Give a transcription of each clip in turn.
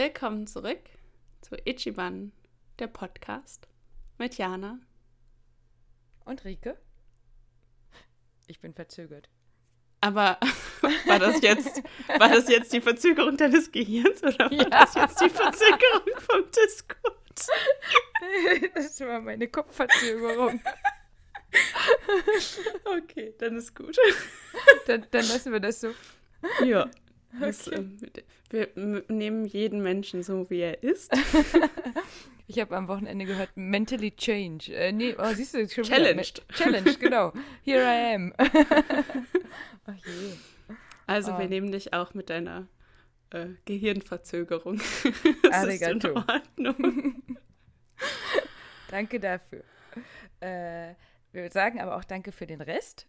Willkommen zurück zu Ichiban, der Podcast mit Jana und Rike. Ich bin verzögert. Aber war das jetzt, war das jetzt die Verzögerung deines Gehirns oder war ja. das jetzt die Verzögerung vom Discord? Das war meine Kopfverzögerung. Okay, dann ist gut. Dann, dann lassen wir das so. Ja. Das, okay. äh, wir nehmen jeden Menschen so, wie er ist. Ich habe am Wochenende gehört, mentally change. Äh, nee, oh, siehst du, schon Challenged. Wieder. Challenged, genau. Here I am. oh je. Also, oh. wir nehmen dich auch mit deiner äh, Gehirnverzögerung. das Arigato. ist in Ordnung. danke dafür. Äh, wir sagen aber auch danke für den Rest.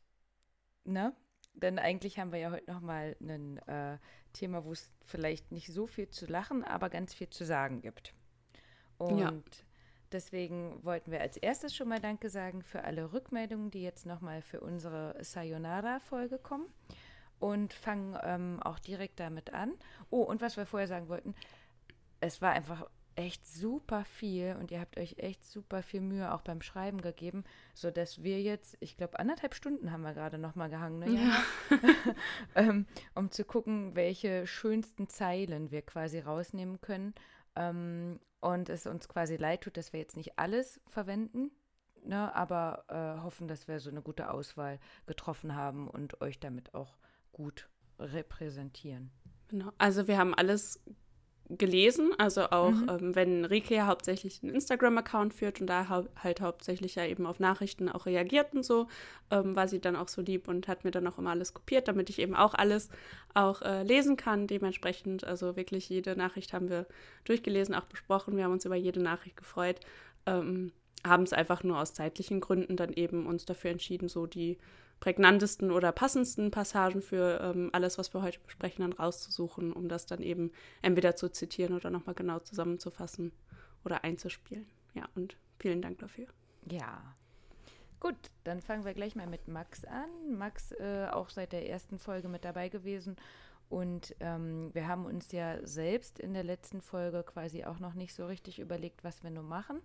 Ne? Denn eigentlich haben wir ja heute nochmal ein äh, Thema, wo es vielleicht nicht so viel zu lachen, aber ganz viel zu sagen gibt. Und ja. deswegen wollten wir als erstes schon mal Danke sagen für alle Rückmeldungen, die jetzt nochmal für unsere Sayonara-Folge kommen. Und fangen ähm, auch direkt damit an. Oh, und was wir vorher sagen wollten, es war einfach echt super viel und ihr habt euch echt super viel Mühe auch beim Schreiben gegeben, sodass wir jetzt, ich glaube, anderthalb Stunden haben wir gerade nochmal gehangen, ne? Ja. ähm, um zu gucken, welche schönsten Zeilen wir quasi rausnehmen können. Ähm, und es uns quasi leid tut, dass wir jetzt nicht alles verwenden, ne? aber äh, hoffen, dass wir so eine gute Auswahl getroffen haben und euch damit auch gut repräsentieren. Genau. Also wir haben alles gelesen, also auch mhm. ähm, wenn Rike ja hauptsächlich einen Instagram-Account führt und da hau halt hauptsächlich ja eben auf Nachrichten auch reagiert und so, ähm, war sie dann auch so lieb und hat mir dann auch immer alles kopiert, damit ich eben auch alles auch äh, lesen kann. Dementsprechend, also wirklich jede Nachricht haben wir durchgelesen, auch besprochen. Wir haben uns über jede Nachricht gefreut. Ähm, haben es einfach nur aus zeitlichen Gründen dann eben uns dafür entschieden, so die prägnantesten oder passendsten Passagen für ähm, alles, was wir heute besprechen, dann rauszusuchen, um das dann eben entweder zu zitieren oder nochmal genau zusammenzufassen oder einzuspielen. Ja, und vielen Dank dafür. Ja. Gut, dann fangen wir gleich mal mit Max an. Max äh, auch seit der ersten Folge mit dabei gewesen. Und ähm, wir haben uns ja selbst in der letzten Folge quasi auch noch nicht so richtig überlegt, was wir nur machen.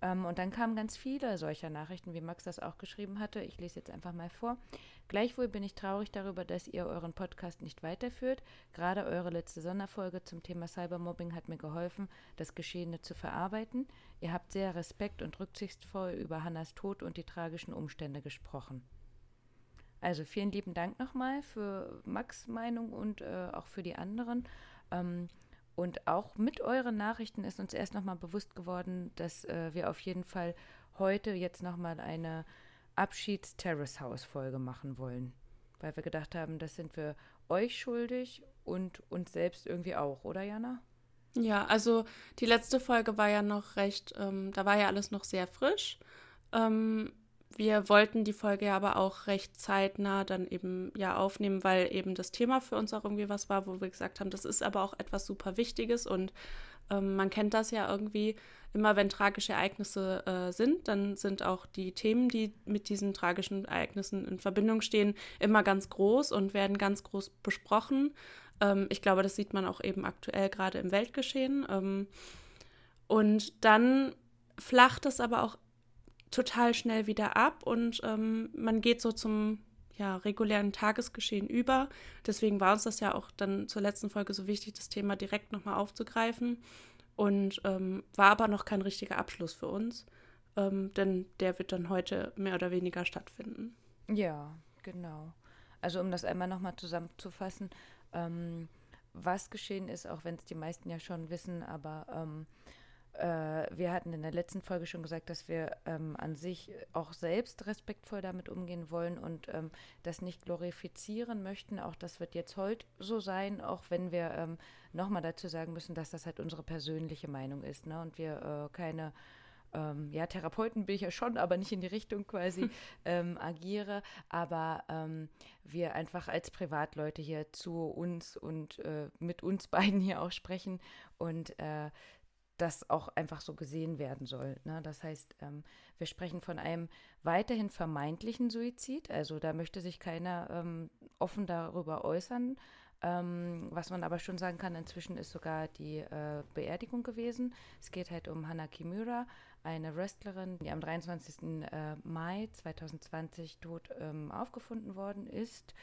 Ähm, und dann kamen ganz viele solcher Nachrichten, wie Max das auch geschrieben hatte. Ich lese jetzt einfach mal vor. Gleichwohl bin ich traurig darüber, dass ihr euren Podcast nicht weiterführt. Gerade eure letzte Sonderfolge zum Thema Cybermobbing hat mir geholfen, das Geschehene zu verarbeiten. Ihr habt sehr respekt und rücksichtsvoll über Hannas Tod und die tragischen Umstände gesprochen. Also vielen lieben Dank nochmal für Max Meinung und äh, auch für die anderen. Ähm, und auch mit euren Nachrichten ist uns erst nochmal bewusst geworden, dass äh, wir auf jeden Fall heute jetzt nochmal eine Abschieds-Terrace-House-Folge machen wollen. Weil wir gedacht haben, das sind wir euch schuldig und uns selbst irgendwie auch, oder Jana? Ja, also die letzte Folge war ja noch recht, ähm, da war ja alles noch sehr frisch. Ähm, wir wollten die Folge aber auch recht zeitnah dann eben ja aufnehmen, weil eben das Thema für uns auch irgendwie was war, wo wir gesagt haben, das ist aber auch etwas super Wichtiges und ähm, man kennt das ja irgendwie immer, wenn tragische Ereignisse äh, sind, dann sind auch die Themen, die mit diesen tragischen Ereignissen in Verbindung stehen, immer ganz groß und werden ganz groß besprochen. Ähm, ich glaube, das sieht man auch eben aktuell gerade im Weltgeschehen. Ähm, und dann flacht es aber auch total schnell wieder ab und ähm, man geht so zum ja, regulären Tagesgeschehen über. Deswegen war uns das ja auch dann zur letzten Folge so wichtig, das Thema direkt nochmal aufzugreifen. Und ähm, war aber noch kein richtiger Abschluss für uns, ähm, denn der wird dann heute mehr oder weniger stattfinden. Ja, genau. Also um das einmal nochmal zusammenzufassen, ähm, was geschehen ist, auch wenn es die meisten ja schon wissen, aber ähm, äh, wir hatten in der letzten Folge schon gesagt, dass wir ähm, an sich auch selbst respektvoll damit umgehen wollen und ähm, das nicht glorifizieren möchten. Auch das wird jetzt heute so sein, auch wenn wir ähm, nochmal dazu sagen müssen, dass das halt unsere persönliche Meinung ist ne? und wir äh, keine ähm, ja, Therapeuten bin ich ja schon, aber nicht in die Richtung quasi ähm, agiere, aber ähm, wir einfach als Privatleute hier zu uns und äh, mit uns beiden hier auch sprechen und äh, das auch einfach so gesehen werden soll. Ne? Das heißt, ähm, wir sprechen von einem weiterhin vermeintlichen Suizid. Also da möchte sich keiner ähm, offen darüber äußern. Ähm, was man aber schon sagen kann, inzwischen ist sogar die äh, Beerdigung gewesen. Es geht halt um Hana Kimura, eine Wrestlerin, die am 23. Äh, Mai 2020 tot ähm, aufgefunden worden ist.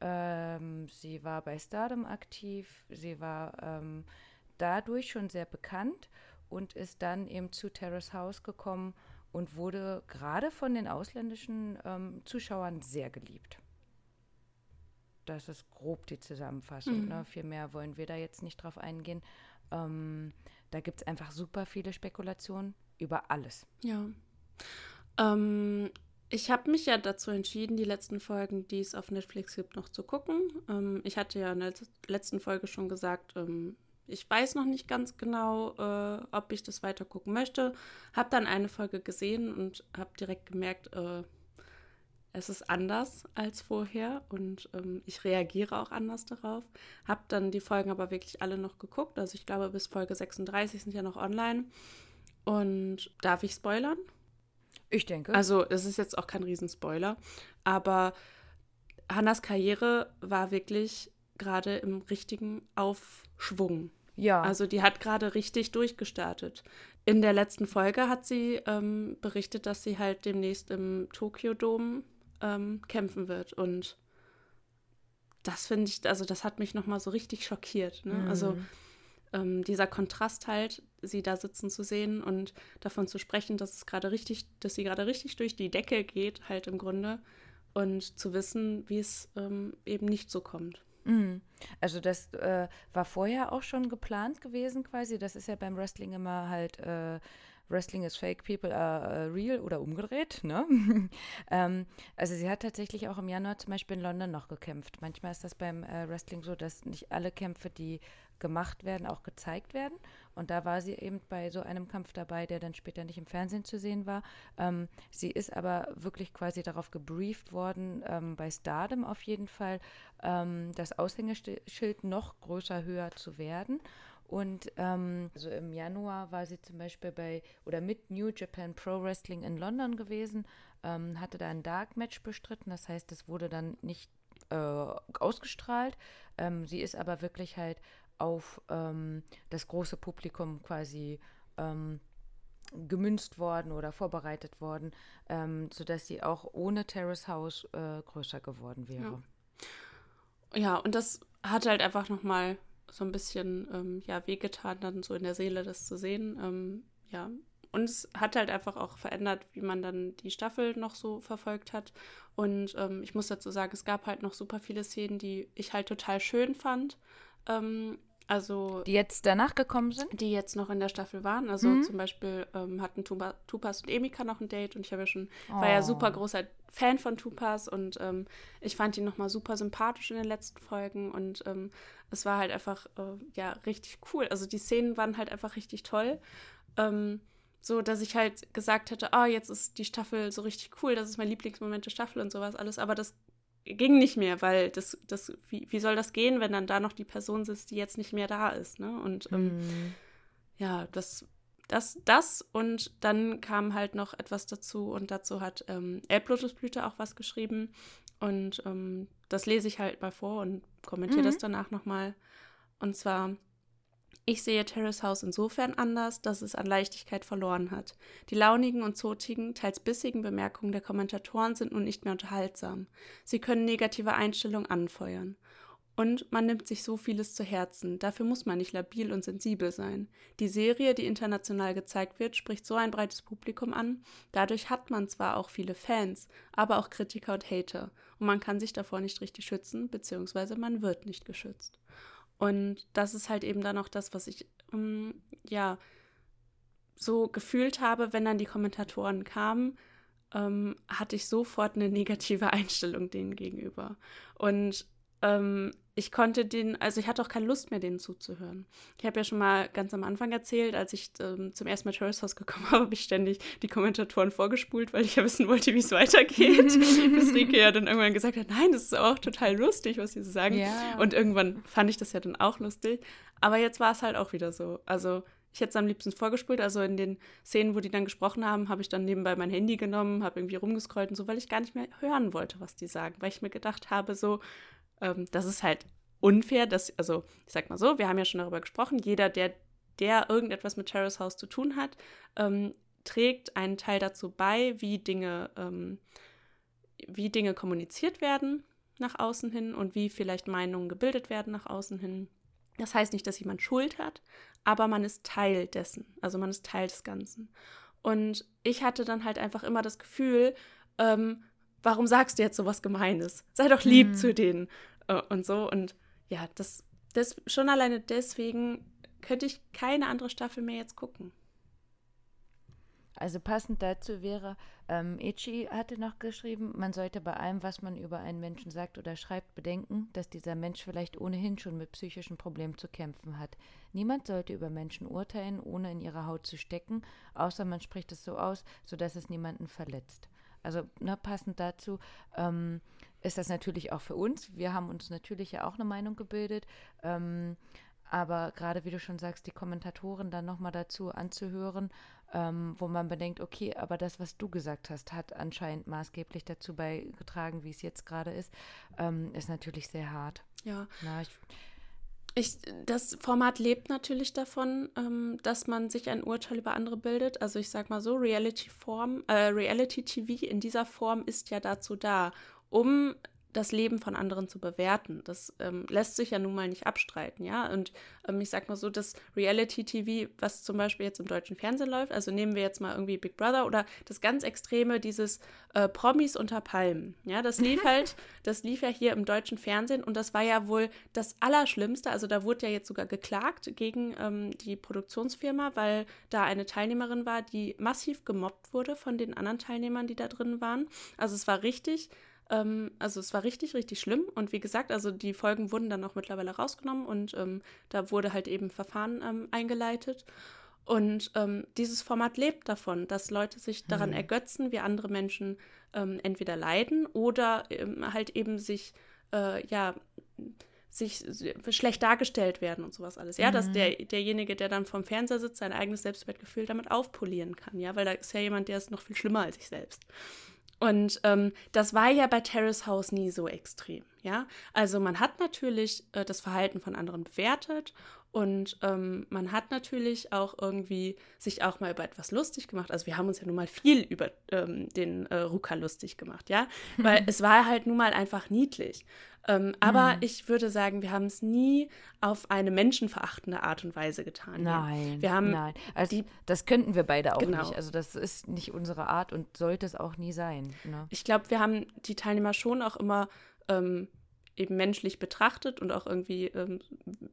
Ähm, sie war bei Stardom aktiv, sie war ähm, dadurch schon sehr bekannt und ist dann eben zu Terrace House gekommen und wurde gerade von den ausländischen ähm, Zuschauern sehr geliebt. Das ist grob die Zusammenfassung. Mhm. Ne? Viel mehr wollen wir da jetzt nicht drauf eingehen. Ähm, da gibt es einfach super viele Spekulationen über alles. Ja. Ähm, ich habe mich ja dazu entschieden, die letzten Folgen, die es auf Netflix gibt, noch zu gucken. Ähm, ich hatte ja in der letzten Folge schon gesagt, ähm, ich weiß noch nicht ganz genau, äh, ob ich das weiter gucken möchte. Habe dann eine Folge gesehen und habe direkt gemerkt, äh, es ist anders als vorher und ähm, ich reagiere auch anders darauf. Habe dann die Folgen aber wirklich alle noch geguckt. Also ich glaube, bis Folge 36 sind ja noch online. Und darf ich spoilern? Ich denke. Also es ist jetzt auch kein Riesenspoiler, aber Hannas Karriere war wirklich gerade im richtigen Aufschwung. Ja. Also die hat gerade richtig durchgestartet. In der letzten Folge hat sie ähm, berichtet, dass sie halt demnächst im Tokyo-Dom ähm, kämpfen wird. Und das finde ich, also das hat mich nochmal so richtig schockiert. Ne? Mhm. Also ähm, dieser Kontrast halt, sie da sitzen zu sehen und davon zu sprechen, dass es gerade richtig, dass sie gerade richtig durch die Decke geht, halt im Grunde. Und zu wissen, wie es ähm, eben nicht so kommt. Mhm. Also das äh, war vorher auch schon geplant gewesen quasi. Das ist ja beim Wrestling immer halt äh, Wrestling is fake, people are uh, real oder umgedreht. Ne? ähm, also sie hat tatsächlich auch im Januar zum Beispiel in London noch gekämpft. Manchmal ist das beim äh, Wrestling so, dass nicht alle Kämpfe, die gemacht werden, auch gezeigt werden. Und da war sie eben bei so einem Kampf dabei, der dann später nicht im Fernsehen zu sehen war. Ähm, sie ist aber wirklich quasi darauf gebrieft worden, ähm, bei Stardom auf jeden Fall, ähm, das Aushängeschild noch größer, höher zu werden. Und ähm, also im Januar war sie zum Beispiel bei oder mit New Japan Pro Wrestling in London gewesen, ähm, hatte da ein Dark Match bestritten. Das heißt, es wurde dann nicht äh, ausgestrahlt. Ähm, sie ist aber wirklich halt auf ähm, das große Publikum quasi ähm, gemünzt worden oder vorbereitet worden, ähm, sodass sie auch ohne Terrace House äh, größer geworden wäre. Ja. ja, und das hat halt einfach nochmal so ein bisschen ähm, ja, wehgetan, dann so in der Seele das zu sehen. Ähm, ja. Und es hat halt einfach auch verändert, wie man dann die Staffel noch so verfolgt hat. Und ähm, ich muss dazu sagen, es gab halt noch super viele Szenen, die ich halt total schön fand. Ähm, also die jetzt danach gekommen sind? Die jetzt noch in der Staffel waren. Also mhm. zum Beispiel ähm, hatten Tupa, Tupas und Emika noch ein Date und ich habe ja schon, oh. war ja oh. super großer Fan von Tupas und ähm, ich fand ihn nochmal super sympathisch in den letzten Folgen und ähm, es war halt einfach äh, ja richtig cool. Also die Szenen waren halt einfach richtig toll. Ähm, so, dass ich halt gesagt hätte, oh, jetzt ist die Staffel so richtig cool, das ist mein Lieblingsmoment der Staffel und sowas alles. Aber das ging nicht mehr, weil das, das, wie, wie soll das gehen, wenn dann da noch die Person sitzt, die jetzt nicht mehr da ist, ne? Und ähm, mm. ja, das, das, das und dann kam halt noch etwas dazu und dazu hat ähm, Elblotusblüte auch was geschrieben und ähm, das lese ich halt mal vor und kommentiere mhm. das danach nochmal. Und zwar ich sehe Terrace House insofern anders, dass es an Leichtigkeit verloren hat. Die launigen und zotigen, teils bissigen Bemerkungen der Kommentatoren sind nun nicht mehr unterhaltsam. Sie können negative Einstellungen anfeuern. Und man nimmt sich so vieles zu Herzen. Dafür muss man nicht labil und sensibel sein. Die Serie, die international gezeigt wird, spricht so ein breites Publikum an. Dadurch hat man zwar auch viele Fans, aber auch Kritiker und Hater. Und man kann sich davor nicht richtig schützen, beziehungsweise man wird nicht geschützt. Und das ist halt eben dann auch das, was ich, ähm, ja, so gefühlt habe, wenn dann die Kommentatoren kamen, ähm, hatte ich sofort eine negative Einstellung denen gegenüber. Und ähm, ich konnte den, also ich hatte auch keine Lust mehr, denen zuzuhören. Ich habe ja schon mal ganz am Anfang erzählt, als ich ähm, zum ersten Mal Terrace House gekommen habe, habe ich ständig die Kommentatoren vorgespult, weil ich ja wissen wollte, wie es weitergeht. Bis Rike ja dann irgendwann gesagt hat, nein, das ist auch total lustig, was sie so sagen. Ja. Und irgendwann fand ich das ja dann auch lustig. Aber jetzt war es halt auch wieder so. Also ich hätte es am liebsten vorgespult. Also in den Szenen, wo die dann gesprochen haben, habe ich dann nebenbei mein Handy genommen, habe irgendwie rumgescrollt und so, weil ich gar nicht mehr hören wollte, was die sagen. Weil ich mir gedacht habe, so, ähm, das ist halt unfair, dass, also ich sag mal so, wir haben ja schon darüber gesprochen, jeder, der, der irgendetwas mit Terrace House zu tun hat, ähm, trägt einen Teil dazu bei, wie Dinge, ähm, wie Dinge kommuniziert werden nach außen hin und wie vielleicht Meinungen gebildet werden nach außen hin. Das heißt nicht, dass jemand Schuld hat, aber man ist Teil dessen, also man ist Teil des Ganzen. Und ich hatte dann halt einfach immer das Gefühl, ähm, warum sagst du jetzt so was Gemeines? Sei doch lieb mhm. zu denen äh, und so. Und ja, das, das schon alleine deswegen könnte ich keine andere Staffel mehr jetzt gucken. Also passend dazu wäre, ähm, Ichi hatte noch geschrieben, man sollte bei allem, was man über einen Menschen sagt oder schreibt, bedenken, dass dieser Mensch vielleicht ohnehin schon mit psychischen Problemen zu kämpfen hat. Niemand sollte über Menschen urteilen, ohne in ihre Haut zu stecken, außer man spricht es so aus, sodass es niemanden verletzt. Also ne, passend dazu ähm, ist das natürlich auch für uns. Wir haben uns natürlich ja auch eine Meinung gebildet. Ähm, aber gerade wie du schon sagst, die Kommentatoren dann nochmal dazu anzuhören, ähm, wo man bedenkt, okay, aber das, was du gesagt hast, hat anscheinend maßgeblich dazu beigetragen, wie es jetzt gerade ist, ähm, ist natürlich sehr hart. Ja. Na, ich, ich, das Format lebt natürlich davon, ähm, dass man sich ein Urteil über andere bildet. Also ich sag mal so, Reality Form, äh, Reality TV in dieser Form ist ja dazu da, um das Leben von anderen zu bewerten. Das ähm, lässt sich ja nun mal nicht abstreiten, ja. Und ähm, ich sag mal so, das Reality-TV, was zum Beispiel jetzt im deutschen Fernsehen läuft, also nehmen wir jetzt mal irgendwie Big Brother oder das ganz Extreme, dieses äh, Promis unter Palmen, ja, das lief halt, das lief ja hier im deutschen Fernsehen und das war ja wohl das Allerschlimmste. Also da wurde ja jetzt sogar geklagt gegen ähm, die Produktionsfirma, weil da eine Teilnehmerin war, die massiv gemobbt wurde von den anderen Teilnehmern, die da drin waren. Also es war richtig ähm, also es war richtig, richtig schlimm. Und wie gesagt, also die Folgen wurden dann auch mittlerweile rausgenommen und ähm, da wurde halt eben Verfahren ähm, eingeleitet. Und ähm, dieses Format lebt davon, dass Leute sich daran mhm. ergötzen, wie andere Menschen ähm, entweder leiden oder ähm, halt eben sich, äh, ja, sich schlecht dargestellt werden und sowas alles. Ja, mhm. dass der, derjenige, der dann vom Fernseher sitzt, sein eigenes Selbstwertgefühl damit aufpolieren kann. Ja, weil da ist ja jemand, der ist noch viel schlimmer als ich selbst. Und ähm, das war ja bei Terrace House nie so extrem, ja. Also man hat natürlich äh, das Verhalten von anderen bewertet und ähm, man hat natürlich auch irgendwie sich auch mal über etwas lustig gemacht. Also wir haben uns ja nun mal viel über ähm, den äh, Ruka lustig gemacht, ja. Weil es war halt nun mal einfach niedlich. Ähm, aber mhm. ich würde sagen, wir haben es nie auf eine menschenverachtende Art und Weise getan. Nein, wir haben nein. Also die, das könnten wir beide auch genau. nicht. Also das ist nicht unsere Art und sollte es auch nie sein. Ne? Ich glaube, wir haben die Teilnehmer schon auch immer ähm, eben menschlich betrachtet und auch irgendwie ähm,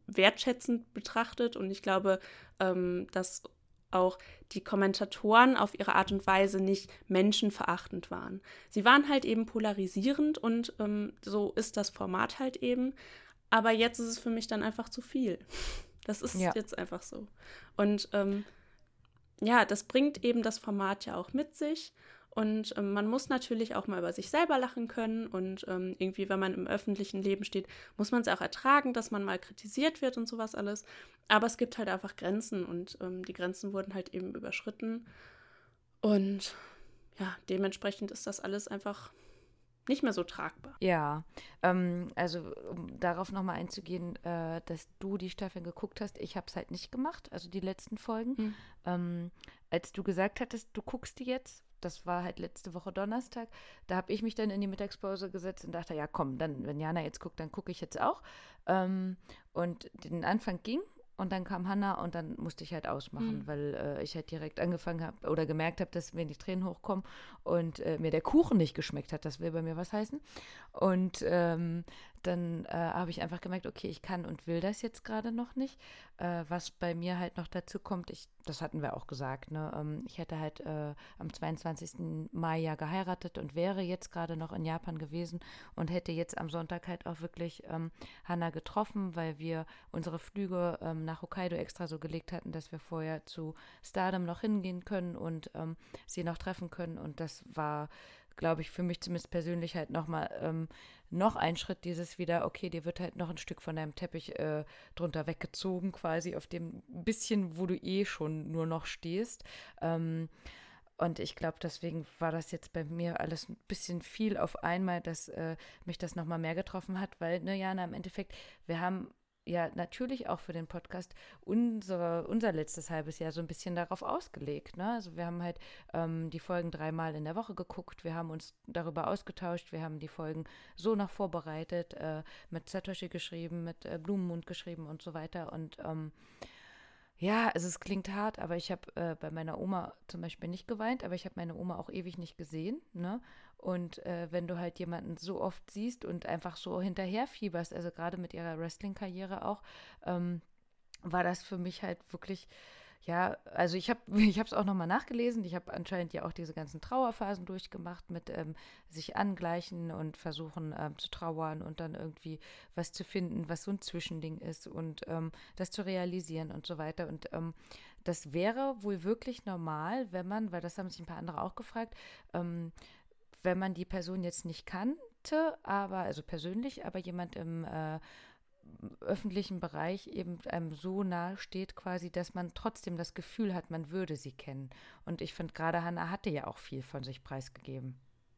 wertschätzend betrachtet. Und ich glaube, ähm, dass auch die Kommentatoren auf ihre Art und Weise nicht menschenverachtend waren. Sie waren halt eben polarisierend und ähm, so ist das Format halt eben. Aber jetzt ist es für mich dann einfach zu viel. Das ist ja. jetzt einfach so. Und ähm, ja, das bringt eben das Format ja auch mit sich. Und ähm, man muss natürlich auch mal über sich selber lachen können. Und ähm, irgendwie, wenn man im öffentlichen Leben steht, muss man es auch ertragen, dass man mal kritisiert wird und sowas alles. Aber es gibt halt einfach Grenzen und ähm, die Grenzen wurden halt eben überschritten. Und ja, dementsprechend ist das alles einfach nicht mehr so tragbar. Ja, ähm, also um darauf nochmal einzugehen, äh, dass du die Staffeln geguckt hast, ich habe es halt nicht gemacht, also die letzten Folgen. Hm. Ähm, als du gesagt hattest, du guckst die jetzt, das war halt letzte Woche Donnerstag, da habe ich mich dann in die Mittagspause gesetzt und dachte, ja komm, dann, wenn Jana jetzt guckt, dann gucke ich jetzt auch. Ähm, und den Anfang ging und dann kam Hanna und dann musste ich halt ausmachen, mhm. weil äh, ich halt direkt angefangen habe oder gemerkt habe, dass mir die Tränen hochkommen und äh, mir der Kuchen nicht geschmeckt hat. Das will bei mir was heißen. Und ähm, dann äh, habe ich einfach gemerkt, okay, ich kann und will das jetzt gerade noch nicht. Äh, was bei mir halt noch dazu kommt, ich, das hatten wir auch gesagt, ne? Ähm, ich hätte halt äh, am 22. Mai ja geheiratet und wäre jetzt gerade noch in Japan gewesen und hätte jetzt am Sonntag halt auch wirklich ähm, Hanna getroffen, weil wir unsere Flüge ähm, nach Hokkaido extra so gelegt hatten, dass wir vorher zu Stardom noch hingehen können und ähm, sie noch treffen können. Und das war glaube ich, für mich zumindest persönlich halt nochmal ähm, noch ein Schritt, dieses wieder, okay, dir wird halt noch ein Stück von deinem Teppich äh, drunter weggezogen, quasi auf dem bisschen, wo du eh schon nur noch stehst. Ähm, Und ich glaube, deswegen war das jetzt bei mir alles ein bisschen viel auf einmal, dass äh, mich das nochmal mehr getroffen hat, weil, ne, Jana, im Endeffekt, wir haben ja natürlich auch für den Podcast unsere, unser letztes halbes Jahr so ein bisschen darauf ausgelegt. Ne? Also wir haben halt ähm, die Folgen dreimal in der Woche geguckt, wir haben uns darüber ausgetauscht, wir haben die Folgen so noch vorbereitet, äh, mit Satoshi geschrieben, mit äh, Blumenmund geschrieben und so weiter. Und ähm, ja, also es klingt hart, aber ich habe äh, bei meiner Oma zum Beispiel nicht geweint, aber ich habe meine Oma auch ewig nicht gesehen. Ne? Und äh, wenn du halt jemanden so oft siehst und einfach so hinterherfieberst, also gerade mit ihrer Wrestling-Karriere auch, ähm, war das für mich halt wirklich, ja, also ich habe ich es auch nochmal nachgelesen. Ich habe anscheinend ja auch diese ganzen Trauerphasen durchgemacht mit ähm, sich angleichen und versuchen ähm, zu trauern und dann irgendwie was zu finden, was so ein Zwischending ist und ähm, das zu realisieren und so weiter. Und ähm, das wäre wohl wirklich normal, wenn man, weil das haben sich ein paar andere auch gefragt, ähm, wenn man die Person jetzt nicht kannte, aber, also persönlich, aber jemand im äh, öffentlichen Bereich eben einem so nahe steht, quasi, dass man trotzdem das Gefühl hat, man würde sie kennen. Und ich finde, gerade Hannah hatte ja auch viel von sich preisgegeben.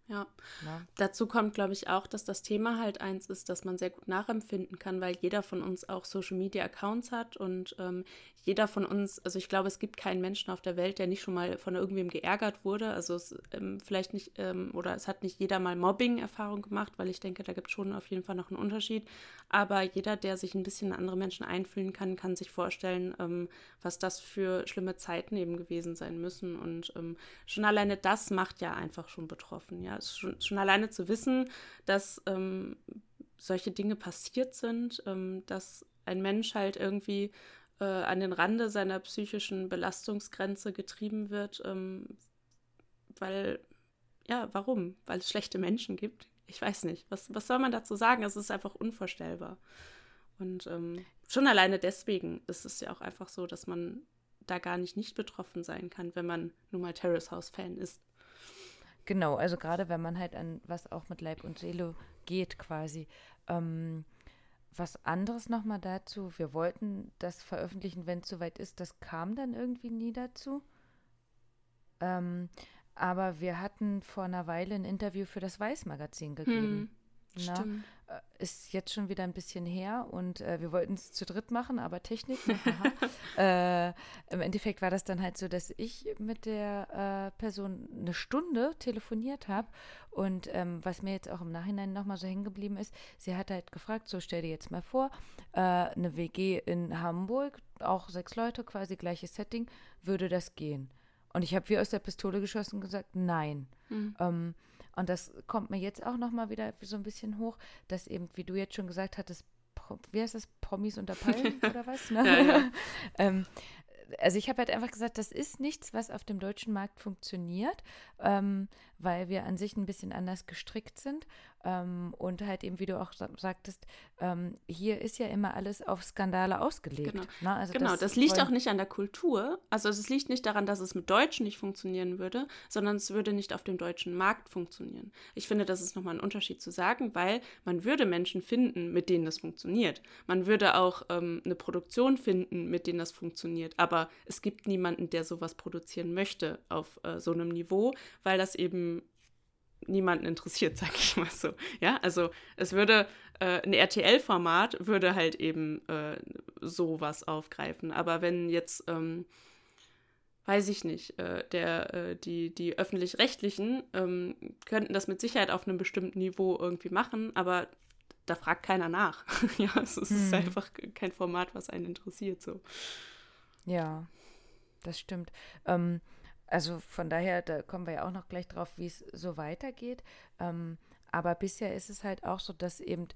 Ja. ja. Dazu kommt, glaube ich, auch, dass das Thema halt eins ist, dass man sehr gut nachempfinden kann, weil jeder von uns auch Social Media Accounts hat und ähm, jeder von uns, also ich glaube, es gibt keinen Menschen auf der Welt, der nicht schon mal von irgendwem geärgert wurde. Also es ähm, vielleicht nicht, ähm, oder es hat nicht jeder mal Mobbing-Erfahrung gemacht, weil ich denke, da gibt es schon auf jeden Fall noch einen Unterschied. Aber jeder, der sich ein bisschen in andere Menschen einfühlen kann, kann sich vorstellen, ähm, was das für schlimme Zeiten eben gewesen sein müssen. Und ähm, schon alleine das macht ja einfach schon betroffen, ja schon, schon alleine zu wissen, dass ähm, solche Dinge passiert sind, ähm, dass ein Mensch halt irgendwie äh, an den Rande seiner psychischen Belastungsgrenze getrieben wird, ähm, weil, ja, warum? Weil es schlechte Menschen gibt. Ich weiß nicht. Was, was soll man dazu sagen? Es ist einfach unvorstellbar. Und ähm, schon alleine deswegen ist es ja auch einfach so, dass man da gar nicht nicht betroffen sein kann, wenn man nun mal Terrace House Fan ist. Genau, also gerade wenn man halt an was auch mit Leib und Seele geht quasi. Ähm, was anderes nochmal dazu. Wir wollten das veröffentlichen, wenn es soweit ist. Das kam dann irgendwie nie dazu. Ähm, aber wir hatten vor einer Weile ein Interview für das Weiß-Magazin gegeben. Hm, äh, ist jetzt schon wieder ein bisschen her und äh, wir wollten es zu dritt machen, aber Technik. äh, Im Endeffekt war das dann halt so, dass ich mit der äh, Person eine Stunde telefoniert habe und ähm, was mir jetzt auch im Nachhinein nochmal so hängen geblieben ist, sie hat halt gefragt, so stell dir jetzt mal vor, äh, eine WG in Hamburg, auch sechs Leute, quasi gleiches Setting, würde das gehen? Und ich habe wie aus der Pistole geschossen gesagt, nein. Mhm. Ähm, und das kommt mir jetzt auch nochmal wieder so ein bisschen hoch, dass eben, wie du jetzt schon gesagt hattest, wie heißt das, Promis unter Palmen oder was? Ne? Ja, ja. ähm, also ich habe halt einfach gesagt, das ist nichts, was auf dem deutschen Markt funktioniert, ähm, weil wir an sich ein bisschen anders gestrickt sind. Ähm, und halt eben, wie du auch sagtest, ähm, hier ist ja immer alles auf Skandale ausgelegt. Genau, ne? also genau das, das liegt auch nicht an der Kultur. Also es liegt nicht daran, dass es mit Deutschen nicht funktionieren würde, sondern es würde nicht auf dem deutschen Markt funktionieren. Ich finde, das ist nochmal ein Unterschied zu sagen, weil man würde Menschen finden, mit denen das funktioniert. Man würde auch ähm, eine Produktion finden, mit denen das funktioniert. Aber es gibt niemanden, der sowas produzieren möchte auf äh, so einem Niveau, weil das eben niemanden interessiert, sag ich mal so. Ja, also es würde äh, ein RTL-Format würde halt eben äh, sowas aufgreifen. Aber wenn jetzt, ähm, weiß ich nicht, äh, der, äh, die, die öffentlich-rechtlichen ähm, könnten das mit Sicherheit auf einem bestimmten Niveau irgendwie machen, aber da fragt keiner nach. ja, es ist hm. einfach kein Format, was einen interessiert. So. Ja, das stimmt. Ähm, also von daher, da kommen wir ja auch noch gleich drauf, wie es so weitergeht. Ähm, aber bisher ist es halt auch so, dass eben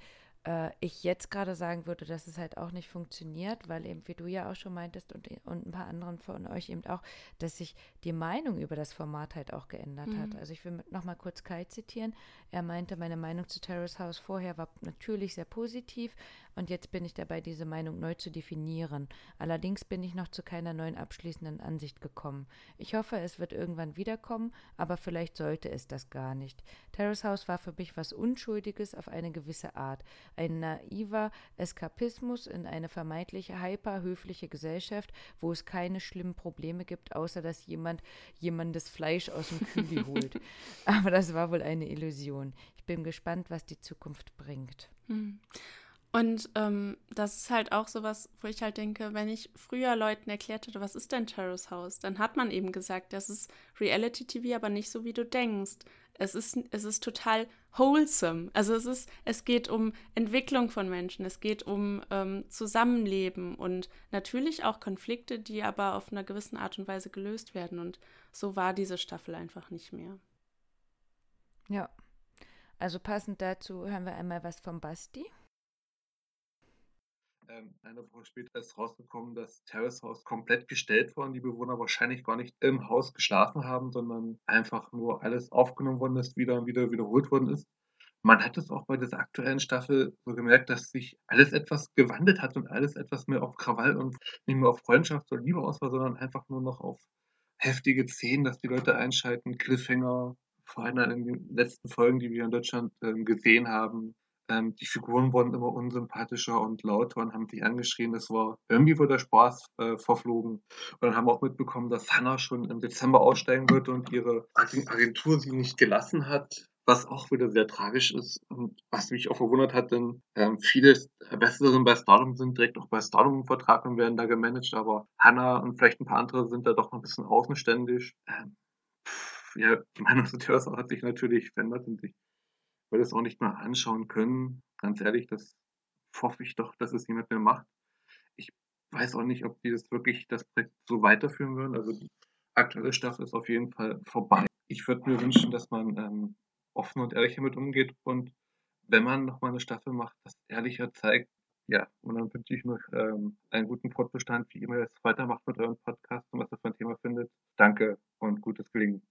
äh, ich jetzt gerade sagen würde, dass es halt auch nicht funktioniert, weil eben, wie du ja auch schon meintest und, und ein paar anderen von euch eben auch, dass sich die Meinung über das Format halt auch geändert mhm. hat. Also ich will noch mal kurz Kai zitieren. Er meinte, meine Meinung zu Terrace House vorher war natürlich sehr positiv, und jetzt bin ich dabei, diese Meinung neu zu definieren. Allerdings bin ich noch zu keiner neuen abschließenden Ansicht gekommen. Ich hoffe, es wird irgendwann wiederkommen, aber vielleicht sollte es das gar nicht. Terrace House war für mich was Unschuldiges auf eine gewisse Art. ein naiver Eskapismus in eine vermeintliche hyperhöfliche Gesellschaft, wo es keine schlimmen Probleme gibt, außer dass jemand jemandes Fleisch aus dem Kübel holt. Aber das war wohl eine Illusion. Ich bin gespannt, was die Zukunft bringt. Hm. Und ähm, das ist halt auch sowas, wo ich halt denke, wenn ich früher Leuten erklärt hätte, was ist denn Terrace House, dann hat man eben gesagt, das ist Reality TV, aber nicht so, wie du denkst. Es ist, es ist total wholesome. Also es ist, es geht um Entwicklung von Menschen, es geht um ähm, Zusammenleben und natürlich auch Konflikte, die aber auf einer gewissen Art und Weise gelöst werden. Und so war diese Staffel einfach nicht mehr. Ja. Also passend dazu hören wir einmal was vom Basti. Ähm, eine Woche später ist rausgekommen, dass Terrace House komplett gestellt worden, die Bewohner wahrscheinlich gar nicht im Haus geschlafen haben, sondern einfach nur alles aufgenommen worden ist, wieder und wieder wiederholt worden ist. Man hat es auch bei dieser aktuellen Staffel so gemerkt, dass sich alles etwas gewandelt hat und alles etwas mehr auf Krawall und nicht mehr auf Freundschaft oder Liebe aus war, sondern einfach nur noch auf heftige Szenen, dass die Leute einschalten, Cliffhanger, vor allem in den letzten Folgen, die wir in Deutschland äh, gesehen haben, ähm, die Figuren wurden immer unsympathischer und lauter und haben sich angeschrien. Das war irgendwie wurde der Spaß äh, verflogen. Und dann haben wir auch mitbekommen, dass Hannah schon im Dezember aussteigen wird und ihre Agentur sie nicht gelassen hat. Was auch wieder sehr tragisch ist und was mich auch verwundert hat, denn ähm, viele Bestsellerinnen bei Stardom sind direkt auch bei Stardom im Vertrag und werden da gemanagt, aber Hannah und vielleicht ein paar andere sind da doch noch ein bisschen außenständig. Ähm, ja, die Meinung zu Teresa hat sich natürlich verändert und ich würde es auch nicht mehr anschauen können. Ganz ehrlich, das hoffe ich doch, dass es niemand mehr macht. Ich weiß auch nicht, ob die das wirklich das Projekt so weiterführen würden. Also die aktuelle Staffel ist auf jeden Fall vorbei. Ich würde mir wünschen, dass man ähm, offen und ehrlich damit umgeht und wenn man nochmal eine Staffel macht, das ehrlicher zeigt. Ja, und dann wünsche ich mir ähm, einen guten Fortbestand, wie immer ihr es weitermacht mit eurem Podcast und was ihr für ein Thema findet. Danke und gutes Gelingen.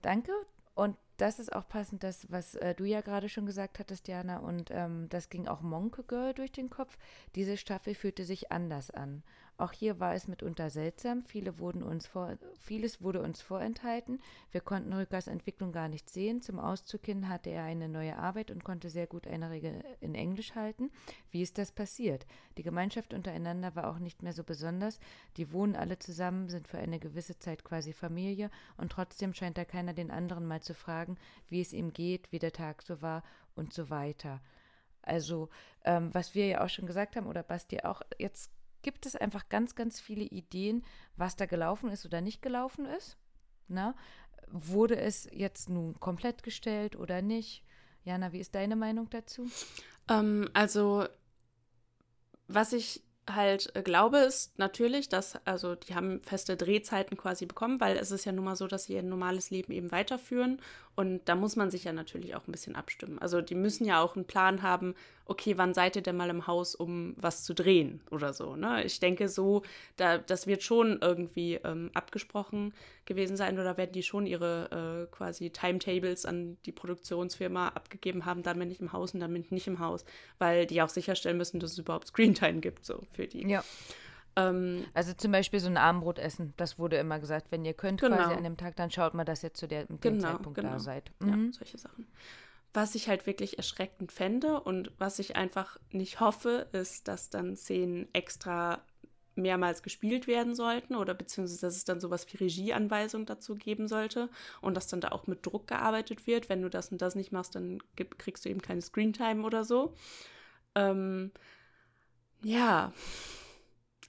Danke und das ist auch passend, das, was äh, du ja gerade schon gesagt hattest, Diana, und ähm, das ging auch Monke Girl durch den Kopf. Diese Staffel fühlte sich anders an. Auch hier war es mitunter seltsam. Viele wurden uns vor, vieles wurde uns vorenthalten. Wir konnten Rückers Entwicklung gar nicht sehen. Zum Auszug hin hatte er eine neue Arbeit und konnte sehr gut eine Regel in Englisch halten. Wie ist das passiert? Die Gemeinschaft untereinander war auch nicht mehr so besonders. Die wohnen alle zusammen, sind für eine gewisse Zeit quasi Familie und trotzdem scheint da keiner den anderen mal zu fragen, wie es ihm geht, wie der Tag so war und so weiter. Also, ähm, was wir ja auch schon gesagt haben, oder Basti auch, jetzt gibt es einfach ganz, ganz viele Ideen, was da gelaufen ist oder nicht gelaufen ist. Na? Wurde es jetzt nun komplett gestellt oder nicht? Jana, wie ist deine Meinung dazu? Ähm, also, was ich halt äh, glaube, ist natürlich, dass, also die haben feste Drehzeiten quasi bekommen, weil es ist ja nun mal so, dass sie ihr normales Leben eben weiterführen und da muss man sich ja natürlich auch ein bisschen abstimmen. Also die müssen ja auch einen Plan haben, okay, wann seid ihr denn mal im Haus, um was zu drehen oder so. Ne? Ich denke so, da, das wird schon irgendwie ähm, abgesprochen gewesen sein oder werden die schon ihre äh, quasi Timetables an die Produktionsfirma abgegeben haben, damit nicht im Haus und damit nicht im Haus, weil die auch sicherstellen müssen, dass es überhaupt Screentime gibt so für die. Ja. Ähm, also zum Beispiel so ein Abendbrot essen, das wurde immer gesagt, wenn ihr könnt genau. quasi an dem Tag, dann schaut mal, dass ihr zu der, dem genau, Zeitpunkt genau. da seid. Mhm. Ja, solche Sachen. Was ich halt wirklich erschreckend fände und was ich einfach nicht hoffe, ist, dass dann Szenen extra mehrmals gespielt werden sollten oder beziehungsweise dass es dann sowas wie Regieanweisung dazu geben sollte und dass dann da auch mit Druck gearbeitet wird. Wenn du das und das nicht machst, dann kriegst du eben keine Screentime oder so. Ähm, ja,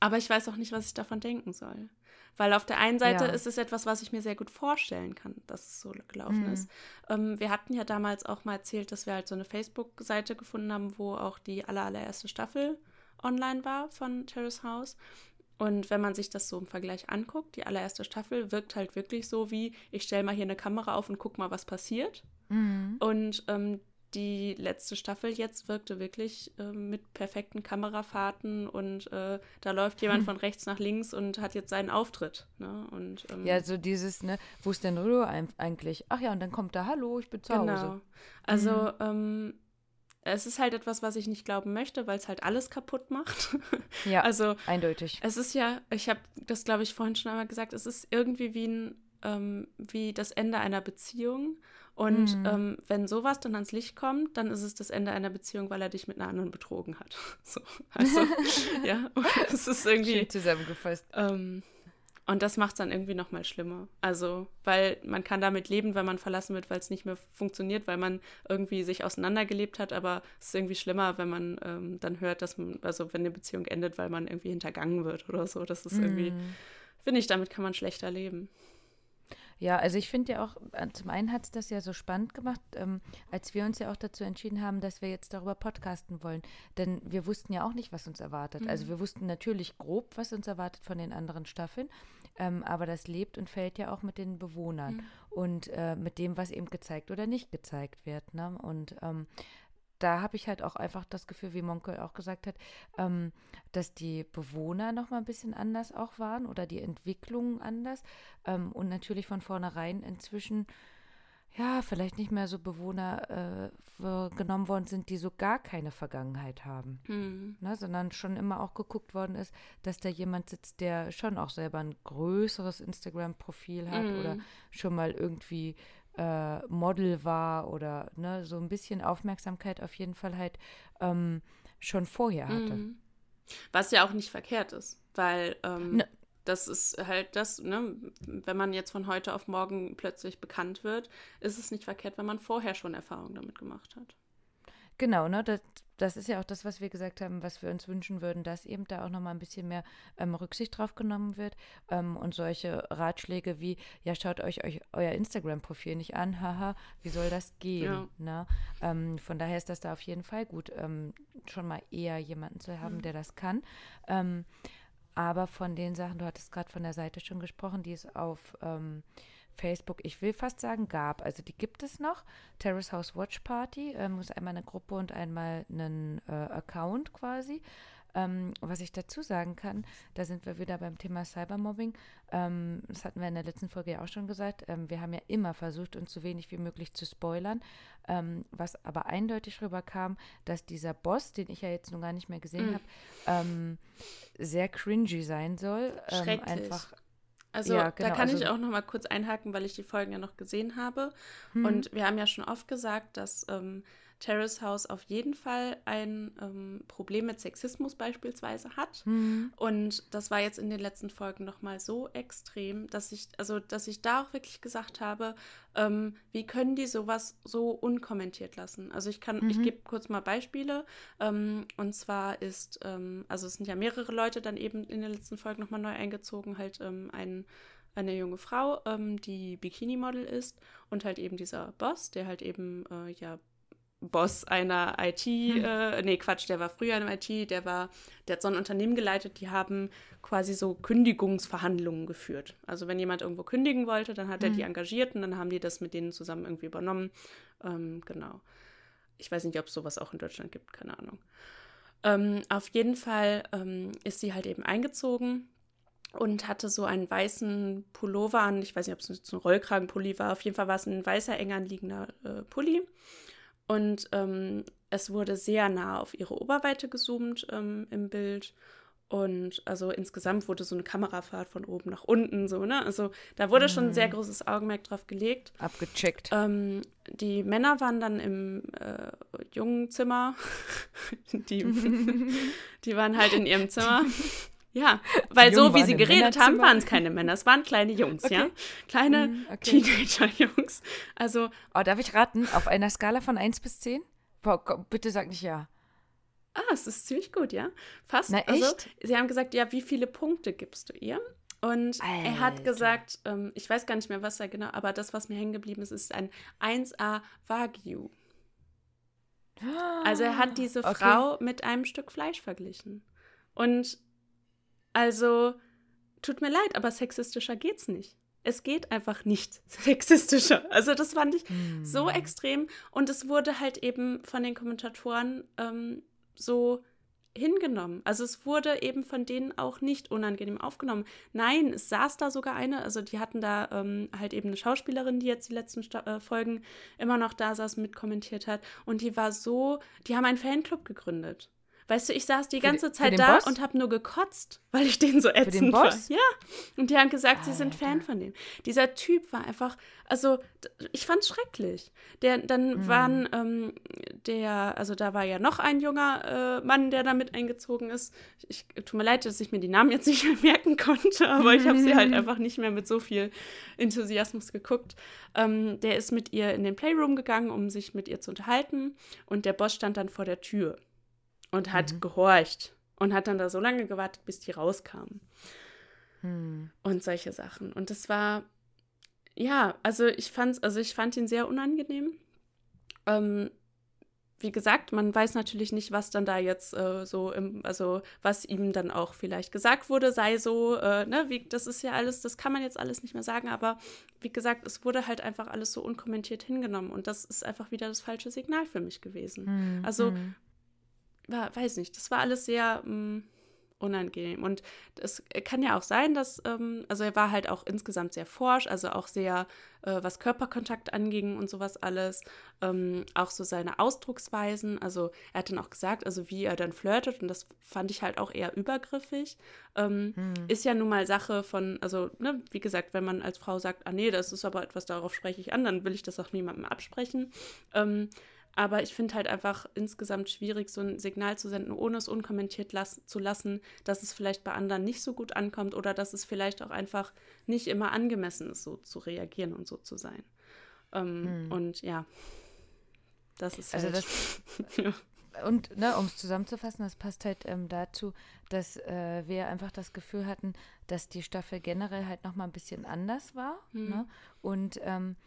aber ich weiß auch nicht, was ich davon denken soll. Weil auf der einen Seite ja. ist es etwas, was ich mir sehr gut vorstellen kann, dass es so gelaufen mhm. ist. Ähm, wir hatten ja damals auch mal erzählt, dass wir halt so eine Facebook-Seite gefunden haben, wo auch die aller, allererste Staffel online war von Terrace House. Und wenn man sich das so im Vergleich anguckt, die allererste Staffel wirkt halt wirklich so wie, ich stelle mal hier eine Kamera auf und guck mal, was passiert. Mhm. Und ähm, die letzte Staffel jetzt wirkte wirklich äh, mit perfekten Kamerafahrten und äh, da läuft jemand hm. von rechts nach links und hat jetzt seinen Auftritt. Ne? Und, ähm, ja, so dieses, ne, wo ist denn Rühr eigentlich? Ach ja, und dann kommt da, hallo, ich bin zu genau. Hause. Also, mhm. ähm, es ist halt etwas, was ich nicht glauben möchte, weil es halt alles kaputt macht. ja, also eindeutig. Es ist ja, ich habe das, glaube ich, vorhin schon einmal gesagt, es ist irgendwie wie ein ähm, wie das Ende einer Beziehung. Und mhm. ähm, wenn sowas dann ans Licht kommt, dann ist es das Ende einer Beziehung, weil er dich mit einer anderen betrogen hat. So, also, ja, es ist irgendwie. Schön zusammengefasst. Ähm, und das macht es dann irgendwie noch mal schlimmer. Also, weil man kann damit leben, wenn man verlassen wird, weil es nicht mehr funktioniert, weil man irgendwie sich auseinandergelebt hat. Aber es ist irgendwie schlimmer, wenn man ähm, dann hört, dass man, also wenn eine Beziehung endet, weil man irgendwie hintergangen wird oder so. Das ist irgendwie, mm. finde ich, damit kann man schlechter leben. Ja, also ich finde ja auch, äh, zum einen hat es das ja so spannend gemacht, ähm, als wir uns ja auch dazu entschieden haben, dass wir jetzt darüber podcasten wollen. Denn wir wussten ja auch nicht, was uns erwartet. Also mhm. Also wir wussten natürlich grob, was uns erwartet von den anderen Staffeln. Ähm, aber das lebt und fällt ja auch mit den Bewohnern mhm. und äh, mit dem, was eben gezeigt oder nicht gezeigt wird. Ne? Und ähm, da habe ich halt auch einfach das Gefühl, wie Monke auch gesagt hat, ähm, dass die Bewohner noch mal ein bisschen anders auch waren oder die Entwicklungen anders ähm, und natürlich von vornherein inzwischen ja, vielleicht nicht mehr so Bewohner äh, genommen worden sind, die so gar keine Vergangenheit haben, mhm. ne, sondern schon immer auch geguckt worden ist, dass da jemand sitzt, der schon auch selber ein größeres Instagram-Profil hat mhm. oder schon mal irgendwie äh, Model war oder ne, so ein bisschen Aufmerksamkeit auf jeden Fall halt ähm, schon vorher hatte. Mhm. Was ja auch nicht verkehrt ist, weil ähm, ne. das ist halt das, ne, wenn man jetzt von heute auf morgen plötzlich bekannt wird, ist es nicht verkehrt, wenn man vorher schon Erfahrungen damit gemacht hat. Genau, ne, das, das ist ja auch das, was wir gesagt haben, was wir uns wünschen würden, dass eben da auch nochmal ein bisschen mehr ähm, Rücksicht drauf genommen wird ähm, und solche Ratschläge wie, ja, schaut euch, euch euer Instagram-Profil nicht an, haha, wie soll das gehen? Ja. Ne? Ähm, von daher ist das da auf jeden Fall gut, ähm, schon mal eher jemanden zu haben, mhm. der das kann. Ähm, aber von den Sachen, du hattest gerade von der Seite schon gesprochen, die es auf ähm, Facebook, ich will fast sagen, gab. Also die gibt es noch. Terrace House Watch Party ähm, ist einmal eine Gruppe und einmal einen äh, Account quasi. Ähm, was ich dazu sagen kann, da sind wir wieder beim Thema Cybermobbing. Ähm, das hatten wir in der letzten Folge ja auch schon gesagt. Ähm, wir haben ja immer versucht, uns so wenig wie möglich zu spoilern. Ähm, was aber eindeutig rüberkam, dass dieser Boss, den ich ja jetzt noch gar nicht mehr gesehen mhm. habe, ähm, sehr cringy sein soll. Ähm, einfach also ja, genau, da kann also, ich auch noch mal kurz einhaken, weil ich die Folgen ja noch gesehen habe. Hm. Und wir haben ja schon oft gesagt, dass ähm, Terrace House auf jeden Fall ein ähm, Problem mit Sexismus beispielsweise hat. Mhm. Und das war jetzt in den letzten Folgen nochmal so extrem, dass ich, also dass ich da auch wirklich gesagt habe, ähm, wie können die sowas so unkommentiert lassen? Also ich kann, mhm. ich gebe kurz mal Beispiele. Ähm, und zwar ist, ähm, also es sind ja mehrere Leute dann eben in den letzten Folgen nochmal neu eingezogen, halt ähm, ein eine junge Frau, ähm, die Bikini-Model ist und halt eben dieser Boss, der halt eben äh, ja Boss einer IT, hm. äh, nee, Quatsch, der war früher in IT, der war, der hat so ein Unternehmen geleitet, die haben quasi so Kündigungsverhandlungen geführt. Also wenn jemand irgendwo kündigen wollte, dann hat hm. er die hm. engagiert und dann haben die das mit denen zusammen irgendwie übernommen. Ähm, genau. Ich weiß nicht, ob es sowas auch in Deutschland gibt, keine Ahnung. Ähm, auf jeden Fall ähm, ist sie halt eben eingezogen und hatte so einen weißen Pullover an. Ich weiß nicht, ob es ein Rollkragenpulli war. Auf jeden Fall war es ein weißer, eng anliegender äh, Pulli. Und ähm, es wurde sehr nah auf ihre Oberweite gezoomt ähm, im Bild. Und also insgesamt wurde so eine Kamerafahrt von oben nach unten, so, ne? Also da wurde mhm. schon ein sehr großes Augenmerk drauf gelegt. Abgecheckt. Ähm, die Männer waren dann im äh, jungen Zimmer. die, die waren halt in ihrem Zimmer. Ja, weil Jung so wie sie geredet haben, waren es keine Männer, es waren kleine Jungs, okay. ja? Kleine mm, okay. Teenager-Jungs. Also. Oh, darf ich raten? Auf einer Skala von 1 bis 10? Boah, bitte sag nicht ja. Ah, es ist ziemlich gut, ja. Fast. Na, also, echt? Sie haben gesagt, ja, wie viele Punkte gibst du ihr? Und Alter. er hat gesagt, ähm, ich weiß gar nicht mehr, was er genau, aber das, was mir hängen geblieben ist, ist ein 1A Wagyu. Also er hat diese okay. Frau mit einem Stück Fleisch verglichen. Und also, tut mir leid, aber sexistischer geht's nicht. Es geht einfach nicht sexistischer. Also das fand ich hm. so extrem und es wurde halt eben von den Kommentatoren ähm, so hingenommen. Also es wurde eben von denen auch nicht unangenehm aufgenommen. Nein, es saß da sogar eine, also die hatten da ähm, halt eben eine Schauspielerin, die jetzt die letzten Sta äh, Folgen immer noch da saß, mitkommentiert hat und die war so, die haben einen Fanclub gegründet Weißt du, ich saß die ganze die, Zeit da Boss? und habe nur gekotzt, weil ich den so ätzend für den Boss? war. Ja. Und die haben gesagt, Alter. sie sind Fan von dem. Dieser Typ war einfach, also ich fand's schrecklich. Der, dann mhm. waren ähm, der, also da war ja noch ein junger äh, Mann, der da mit eingezogen ist. Ich, ich tut mir leid, dass ich mir die Namen jetzt nicht mehr merken konnte, aber ich habe sie halt einfach nicht mehr mit so viel Enthusiasmus geguckt. Ähm, der ist mit ihr in den Playroom gegangen, um sich mit ihr zu unterhalten. Und der Boss stand dann vor der Tür und hat mhm. gehorcht und hat dann da so lange gewartet, bis die rauskamen. Mhm. Und solche Sachen. Und das war, ja, also ich fand's, also ich fand ihn sehr unangenehm. Ähm, wie gesagt, man weiß natürlich nicht, was dann da jetzt äh, so im, also was ihm dann auch vielleicht gesagt wurde, sei so, äh, ne, wie, das ist ja alles, das kann man jetzt alles nicht mehr sagen, aber wie gesagt, es wurde halt einfach alles so unkommentiert hingenommen und das ist einfach wieder das falsche Signal für mich gewesen. Mhm. Also hm war, weiß nicht, das war alles sehr mh, mm, unangenehm. Und es kann ja auch sein, dass, ähm, also er war halt auch insgesamt sehr forsch, also auch sehr, äh, was Körperkontakt anging und sowas alles, ähm, auch so seine Ausdrucksweisen. Also er hat dann auch gesagt, also wie er dann flirtet und das fand ich halt auch eher übergriffig. Ähm, hm. Ist ja nun mal Sache von, also ne, wie gesagt, wenn man als Frau sagt, ah nee, das ist aber etwas, darauf spreche ich an, dann will ich das auch niemandem absprechen. Aber ich finde halt einfach insgesamt schwierig, so ein Signal zu senden, ohne es unkommentiert las zu lassen, dass es vielleicht bei anderen nicht so gut ankommt oder dass es vielleicht auch einfach nicht immer angemessen ist, so zu reagieren und so zu sein. Ähm, hm. Und ja, das ist also halt. Das, ja. Und ne, um es zusammenzufassen, das passt halt ähm, dazu, dass äh, wir einfach das Gefühl hatten, dass die Staffel generell halt nochmal ein bisschen anders war. Hm. Ne? Und ähm,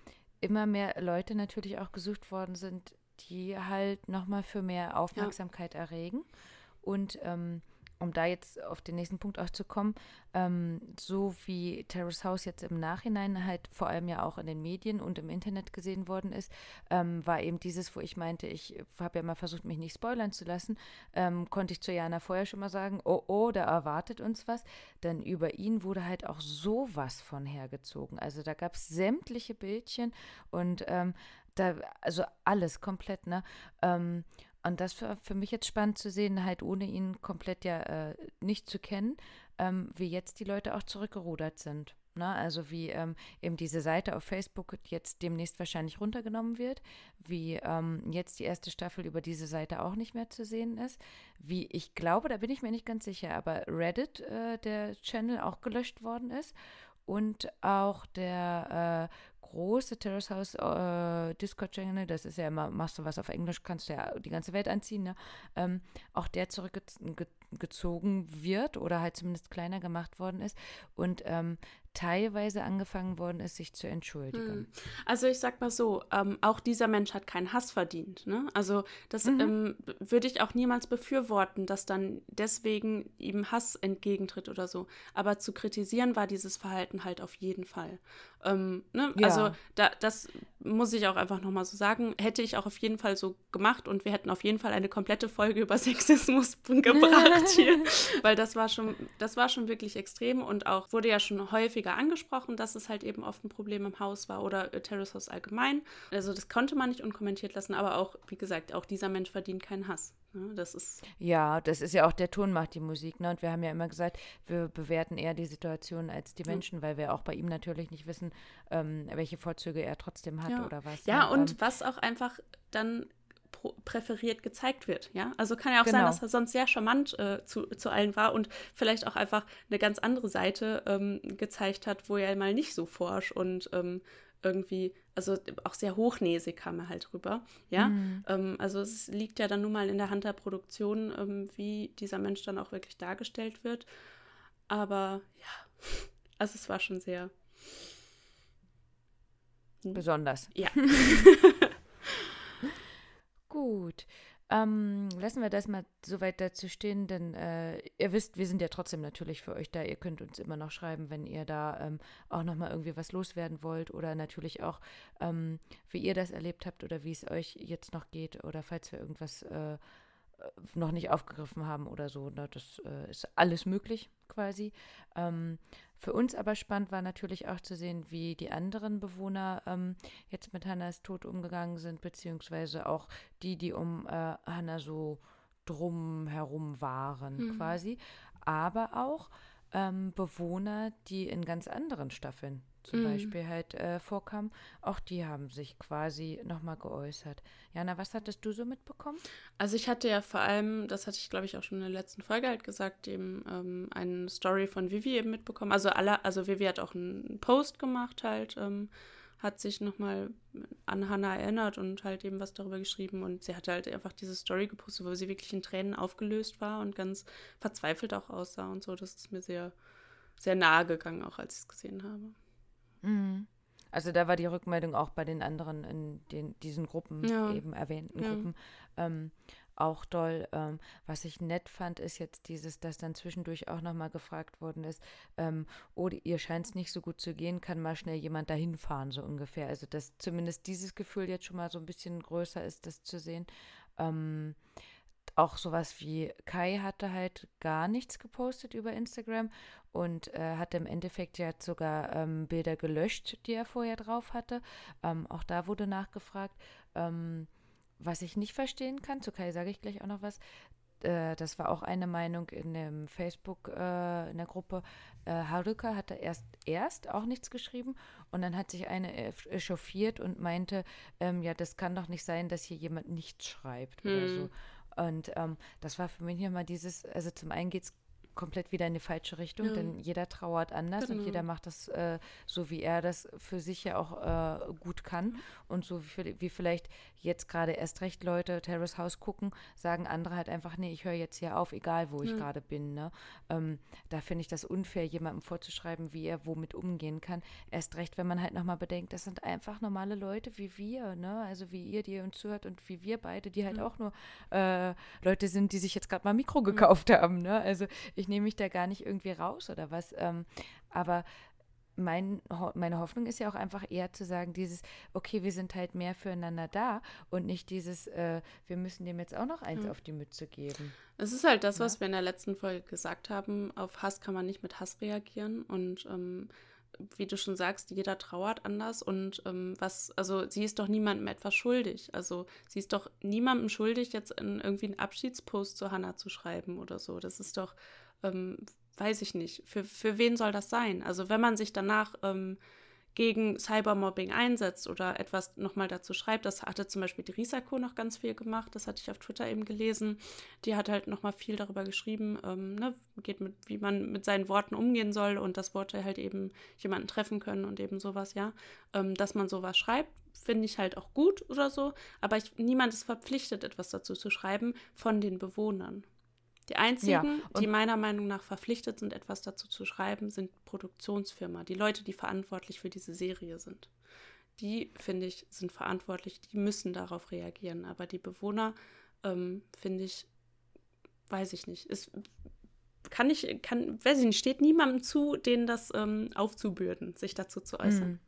immer mehr Leute natürlich auch gesucht worden sind, die halt nochmal für mehr Aufmerksamkeit ja. erregen. Und ähm, um da jetzt auf den nächsten Punkt auch zu kommen, ähm, so wie Terrace House jetzt im Nachhinein halt vor allem ja auch in den Medien und im Internet gesehen worden ist, ähm, war eben dieses, wo ich meinte, ich habe ja mal versucht, mich nicht spoilern zu lassen, ähm, konnte ich zu Jana vorher schon mal sagen, oh, oh, da erwartet uns was. Denn über ihn wurde halt auch sowas von hergezogen. Also da gab es sämtliche Bildchen und ähm, da, also alles komplett, ne? Ähm, und das war für mich jetzt spannend zu sehen, halt ohne ihn komplett ja äh, nicht zu kennen, ähm, wie jetzt die Leute auch zurückgerudert sind. Ne? Also wie ähm, eben diese Seite auf Facebook jetzt demnächst wahrscheinlich runtergenommen wird, wie ähm, jetzt die erste Staffel über diese Seite auch nicht mehr zu sehen ist, wie ich glaube, da bin ich mir nicht ganz sicher, aber Reddit, äh, der Channel, auch gelöscht worden ist und auch der äh, große Terrace House äh, Discord Channel, das ist ja immer, machst du was auf Englisch, kannst du ja die ganze Welt anziehen, ne? Ähm, auch der zurückgezogen wird oder halt zumindest kleiner gemacht worden ist. Und ähm, teilweise angefangen worden ist, sich zu entschuldigen. Hm. Also ich sag mal so, ähm, auch dieser Mensch hat keinen Hass verdient. Ne? Also das mhm. ähm, würde ich auch niemals befürworten, dass dann deswegen ihm Hass entgegentritt oder so. Aber zu kritisieren war dieses Verhalten halt auf jeden Fall. Ähm, ne? ja. Also da, das muss ich auch einfach nochmal so sagen, hätte ich auch auf jeden Fall so gemacht und wir hätten auf jeden Fall eine komplette Folge über Sexismus gebracht hier, weil das war schon, das war schon wirklich extrem und auch wurde ja schon häufiger angesprochen, dass es halt eben oft ein Problem im Haus war oder äh, Terrace House allgemein. Also das konnte man nicht unkommentiert lassen, aber auch, wie gesagt, auch dieser Mensch verdient keinen Hass. Ne? Das ist ja, das ist ja auch der Ton macht die Musik. Ne? Und wir haben ja immer gesagt, wir bewerten eher die Situation als die Menschen, weil wir auch bei ihm natürlich nicht wissen, ähm, welche Vorzüge er trotzdem hat ja. oder was. Ja, ne? und ähm, was auch einfach dann präferiert gezeigt wird, ja. Also kann ja auch genau. sein, dass er sonst sehr charmant äh, zu, zu allen war und vielleicht auch einfach eine ganz andere Seite ähm, gezeigt hat, wo er mal nicht so forsch und ähm, irgendwie, also auch sehr hochnäsig kam er halt rüber, ja. Mhm. Ähm, also es liegt ja dann nun mal in der Hand der Produktion, ähm, wie dieser Mensch dann auch wirklich dargestellt wird. Aber ja, also es war schon sehr. Besonders. Ja. Gut. Ähm, lassen wir das mal so weit dazu stehen, denn äh, ihr wisst, wir sind ja trotzdem natürlich für euch da. Ihr könnt uns immer noch schreiben, wenn ihr da ähm, auch nochmal irgendwie was loswerden wollt oder natürlich auch, ähm, wie ihr das erlebt habt oder wie es euch jetzt noch geht oder falls wir irgendwas äh, noch nicht aufgegriffen haben oder so. Na, das äh, ist alles möglich quasi. Ähm, für uns aber spannend war natürlich auch zu sehen, wie die anderen Bewohner ähm, jetzt mit Hannas Tod umgegangen sind, beziehungsweise auch die, die um äh, Hannah so drum herum waren mhm. quasi, aber auch ähm, Bewohner, die in ganz anderen Staffeln zum mhm. Beispiel halt äh, vorkamen, auch die haben sich quasi nochmal geäußert. Jana, was hattest du so mitbekommen? Also ich hatte ja vor allem, das hatte ich glaube ich auch schon in der letzten Folge halt gesagt, eben ähm, eine Story von Vivi eben mitbekommen. Also alle, also Vivi hat auch einen Post gemacht halt, ähm, hat sich nochmal an Hannah erinnert und halt eben was darüber geschrieben und sie hatte halt einfach diese Story gepostet, wo sie wirklich in Tränen aufgelöst war und ganz verzweifelt auch aussah und so. Das ist mir sehr, sehr nahe gegangen, auch als ich es gesehen habe. Mhm. Also da war die Rückmeldung auch bei den anderen in den, diesen Gruppen, ja. eben erwähnten ja. Gruppen, ähm, auch toll. Ähm, was ich nett fand, ist jetzt dieses, dass dann zwischendurch auch nochmal gefragt worden ist, ähm, oh, ihr scheint es nicht so gut zu gehen, kann mal schnell jemand dahin fahren, so ungefähr. Also dass zumindest dieses Gefühl jetzt schon mal so ein bisschen größer ist, das zu sehen. Ähm, auch sowas wie Kai hatte halt gar nichts gepostet über Instagram und äh, hatte im Endeffekt ja sogar ähm, Bilder gelöscht, die er vorher drauf hatte. Ähm, auch da wurde nachgefragt. Ähm, was ich nicht verstehen kann, zu Kai sage ich gleich auch noch was, äh, das war auch eine Meinung in dem Facebook, äh, in der Gruppe, äh, Haruka hatte erst, erst auch nichts geschrieben und dann hat sich eine echauffiert und meinte, ähm, ja, das kann doch nicht sein, dass hier jemand nichts schreibt hm. oder so. Und ähm, das war für mich immer dieses, also zum einen geht es komplett wieder in die falsche Richtung, ja. denn jeder trauert anders genau. und jeder macht das äh, so, wie er das für sich ja auch äh, gut kann. Und so wie, wie vielleicht jetzt gerade erst recht Leute Terrace House gucken, sagen andere halt einfach, nee, ich höre jetzt hier auf, egal wo ich gerade bin. Ne? Ähm, da finde ich das unfair, jemandem vorzuschreiben, wie er womit umgehen kann. Erst recht, wenn man halt nochmal bedenkt, das sind einfach normale Leute wie wir, ne? Also wie ihr, die uns zuhört und wie wir beide, die halt mhm. auch nur äh, Leute sind, die sich jetzt gerade mal Mikro gekauft mhm. haben. Ne? Also ich nehme mich da gar nicht irgendwie raus oder was. Ähm, aber mein, meine Hoffnung ist ja auch einfach eher zu sagen, dieses, okay, wir sind halt mehr füreinander da und nicht dieses, äh, wir müssen dem jetzt auch noch eins mhm. auf die Mütze geben. Es ist halt das, ja. was wir in der letzten Folge gesagt haben. Auf Hass kann man nicht mit Hass reagieren und ähm, wie du schon sagst, jeder trauert anders und ähm, was, also sie ist doch niemandem etwas schuldig. Also sie ist doch niemandem schuldig, jetzt in irgendwie einen Abschiedspost zu Hannah zu schreiben oder so. Das ist doch ähm, weiß ich nicht, für, für wen soll das sein? Also wenn man sich danach ähm, gegen Cybermobbing einsetzt oder etwas nochmal dazu schreibt, das hatte zum Beispiel die Risako noch ganz viel gemacht, das hatte ich auf Twitter eben gelesen, die hat halt nochmal viel darüber geschrieben, ähm, ne, geht mit, wie man mit seinen Worten umgehen soll und dass Worte halt eben jemanden treffen können und eben sowas, ja, ähm, dass man sowas schreibt, finde ich halt auch gut oder so, aber ich, niemand ist verpflichtet, etwas dazu zu schreiben von den Bewohnern. Die einzigen, ja, die meiner Meinung nach verpflichtet sind, etwas dazu zu schreiben, sind Produktionsfirma, die Leute, die verantwortlich für diese Serie sind. Die, finde ich, sind verantwortlich, die müssen darauf reagieren. Aber die Bewohner, ähm, finde ich, weiß ich nicht. Es kann ich, kann, weiß ich nicht, steht niemandem zu, denen das ähm, aufzubürden, sich dazu zu äußern.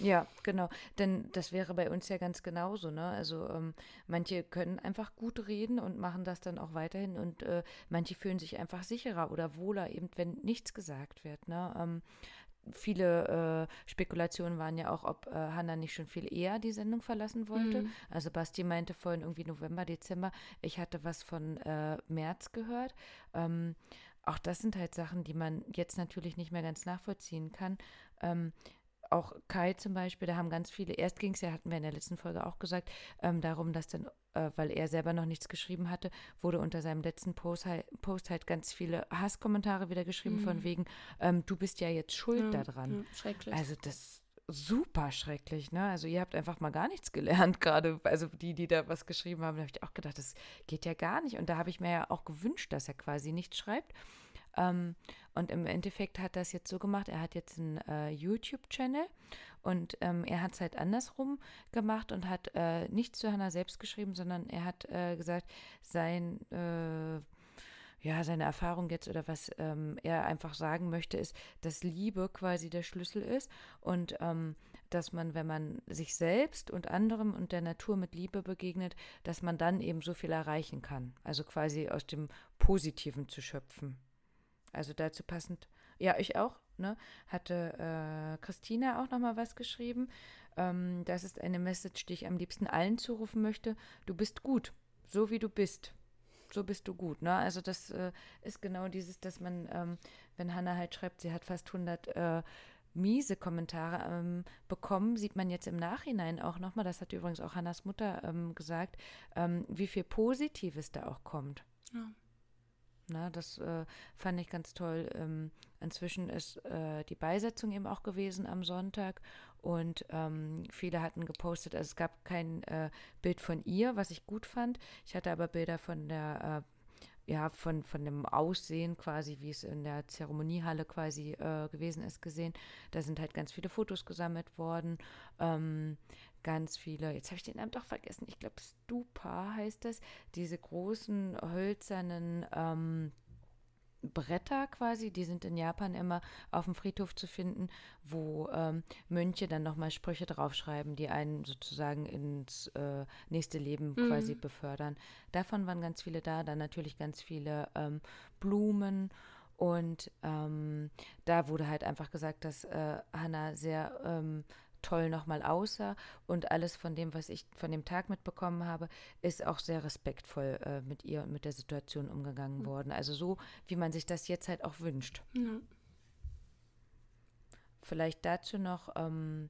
Ja, genau. Denn das wäre bei uns ja ganz genauso, ne? Also ähm, manche können einfach gut reden und machen das dann auch weiterhin und äh, manche fühlen sich einfach sicherer oder wohler, eben wenn nichts gesagt wird, ne? Ähm, viele äh, Spekulationen waren ja auch, ob äh, Hanna nicht schon viel eher die Sendung verlassen wollte. Mhm. Also Basti meinte vorhin irgendwie November, Dezember. Ich hatte was von äh, März gehört. Ähm, auch das sind halt Sachen, die man jetzt natürlich nicht mehr ganz nachvollziehen kann. Ähm, auch Kai zum Beispiel, da haben ganz viele, erst ging es ja, hatten wir in der letzten Folge auch gesagt, ähm, darum, dass dann, äh, weil er selber noch nichts geschrieben hatte, wurde unter seinem letzten Post halt, Post halt ganz viele Hasskommentare wieder geschrieben, mhm. von wegen, ähm, du bist ja jetzt schuld ja, daran. Ja, schrecklich. Also das super schrecklich, ne? Also ihr habt einfach mal gar nichts gelernt, gerade, also die, die da was geschrieben haben, da habe ich auch gedacht, das geht ja gar nicht. Und da habe ich mir ja auch gewünscht, dass er quasi nichts schreibt. Ähm, und im Endeffekt hat das jetzt so gemacht, er hat jetzt einen äh, YouTube-Channel und ähm, er hat es halt andersrum gemacht und hat äh, nicht zu Hannah selbst geschrieben, sondern er hat äh, gesagt, sein, äh, ja, seine Erfahrung jetzt oder was ähm, er einfach sagen möchte, ist, dass Liebe quasi der Schlüssel ist und ähm, dass man, wenn man sich selbst und anderem und der Natur mit Liebe begegnet, dass man dann eben so viel erreichen kann. Also quasi aus dem Positiven zu schöpfen. Also dazu passend, ja, ich auch, ne, hatte äh, Christina auch nochmal was geschrieben. Ähm, das ist eine Message, die ich am liebsten allen zurufen möchte. Du bist gut, so wie du bist. so bist du gut. Ne? Also das äh, ist genau dieses, dass man, ähm, wenn Hannah halt schreibt, sie hat fast 100 äh, miese Kommentare ähm, bekommen, sieht man jetzt im Nachhinein auch nochmal, das hat übrigens auch Hannas Mutter ähm, gesagt, ähm, wie viel Positives da auch kommt. Ja. Na, das äh, fand ich ganz toll. Ähm, inzwischen ist äh, die Beisetzung eben auch gewesen am Sonntag und ähm, viele hatten gepostet, also es gab kein äh, Bild von ihr, was ich gut fand. Ich hatte aber Bilder von der äh, ja, von, von dem Aussehen quasi, wie es in der Zeremoniehalle quasi äh, gewesen ist, gesehen. Da sind halt ganz viele Fotos gesammelt worden. Ähm, ganz viele, jetzt habe ich den Namen doch vergessen, ich glaube Stupa heißt das, diese großen hölzernen ähm, Bretter quasi, die sind in Japan immer auf dem Friedhof zu finden, wo ähm, Mönche dann nochmal Sprüche draufschreiben, die einen sozusagen ins äh, nächste Leben mhm. quasi befördern. Davon waren ganz viele da, dann natürlich ganz viele ähm, Blumen und ähm, da wurde halt einfach gesagt, dass äh, Hannah sehr ähm, toll nochmal aussah und alles von dem, was ich von dem Tag mitbekommen habe, ist auch sehr respektvoll äh, mit ihr und mit der Situation umgegangen mhm. worden. Also so, wie man sich das jetzt halt auch wünscht. Ja. Vielleicht dazu noch, ähm,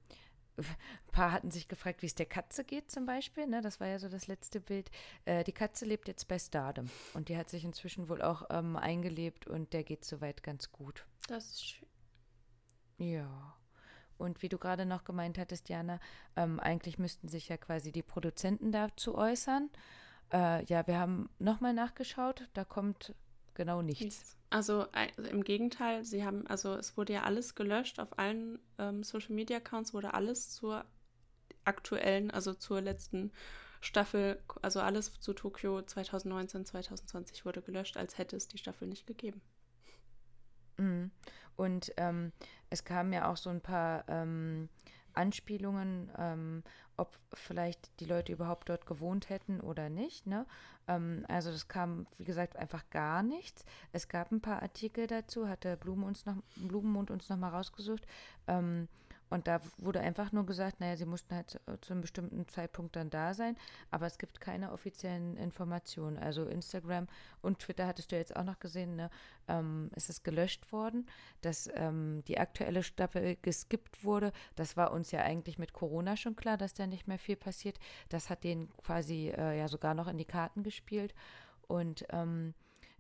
ein paar hatten sich gefragt, wie es der Katze geht zum Beispiel. Ne? Das war ja so das letzte Bild. Äh, die Katze lebt jetzt bei Stardom und die hat sich inzwischen wohl auch ähm, eingelebt und der geht soweit ganz gut. Das ist schön. Ja. Und wie du gerade noch gemeint hattest, Jana, ähm, eigentlich müssten sich ja quasi die Produzenten dazu äußern. Äh, ja, wir haben nochmal nachgeschaut, da kommt genau nichts. Also, also, im Gegenteil, sie haben, also es wurde ja alles gelöscht, auf allen ähm, Social Media Accounts wurde alles zur aktuellen, also zur letzten Staffel, also alles zu Tokio 2019, 2020 wurde gelöscht, als hätte es die Staffel nicht gegeben. Mhm. Und ähm, es kamen ja auch so ein paar ähm, Anspielungen, ähm, ob vielleicht die Leute überhaupt dort gewohnt hätten oder nicht. Ne? Ähm, also das kam, wie gesagt, einfach gar nichts. Es gab ein paar Artikel dazu, hatte Blumen uns noch, Blumenmund uns nochmal rausgesucht. Ähm, und da wurde einfach nur gesagt, naja, sie mussten halt zu, zu, einem bestimmten Zeitpunkt dann da sein, aber es gibt keine offiziellen Informationen. Also Instagram und Twitter hattest du jetzt auch noch gesehen, ne? ähm, es ist gelöscht worden, dass ähm, die aktuelle Staffel geskippt wurde. Das war uns ja eigentlich mit Corona schon klar, dass da nicht mehr viel passiert. Das hat denen quasi äh, ja sogar noch in die Karten gespielt. Und ähm,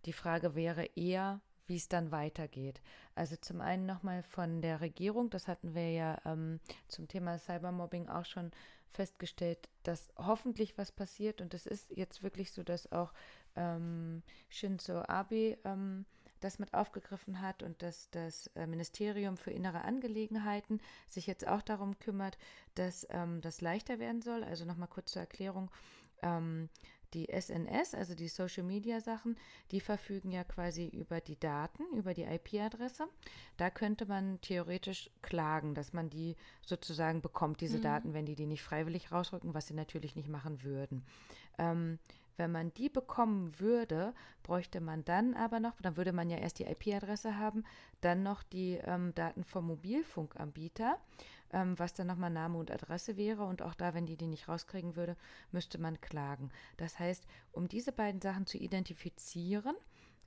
die Frage wäre eher, wie es dann weitergeht. Also zum einen nochmal von der Regierung, das hatten wir ja ähm, zum Thema Cybermobbing auch schon festgestellt, dass hoffentlich was passiert und es ist jetzt wirklich so, dass auch ähm, Shinzo Abe ähm, das mit aufgegriffen hat und dass das äh, Ministerium für innere Angelegenheiten sich jetzt auch darum kümmert, dass ähm, das leichter werden soll. Also nochmal kurz zur Erklärung. Die SNS, also die Social Media Sachen, die verfügen ja quasi über die Daten, über die IP-Adresse. Da könnte man theoretisch klagen, dass man die sozusagen bekommt, diese mhm. Daten, wenn die die nicht freiwillig rausrücken, was sie natürlich nicht machen würden. Ähm, wenn man die bekommen würde, bräuchte man dann aber noch, dann würde man ja erst die IP-Adresse haben, dann noch die ähm, Daten vom Mobilfunkanbieter ähm, was dann nochmal Name und Adresse wäre. Und auch da, wenn die die nicht rauskriegen würde, müsste man klagen. Das heißt, um diese beiden Sachen zu identifizieren,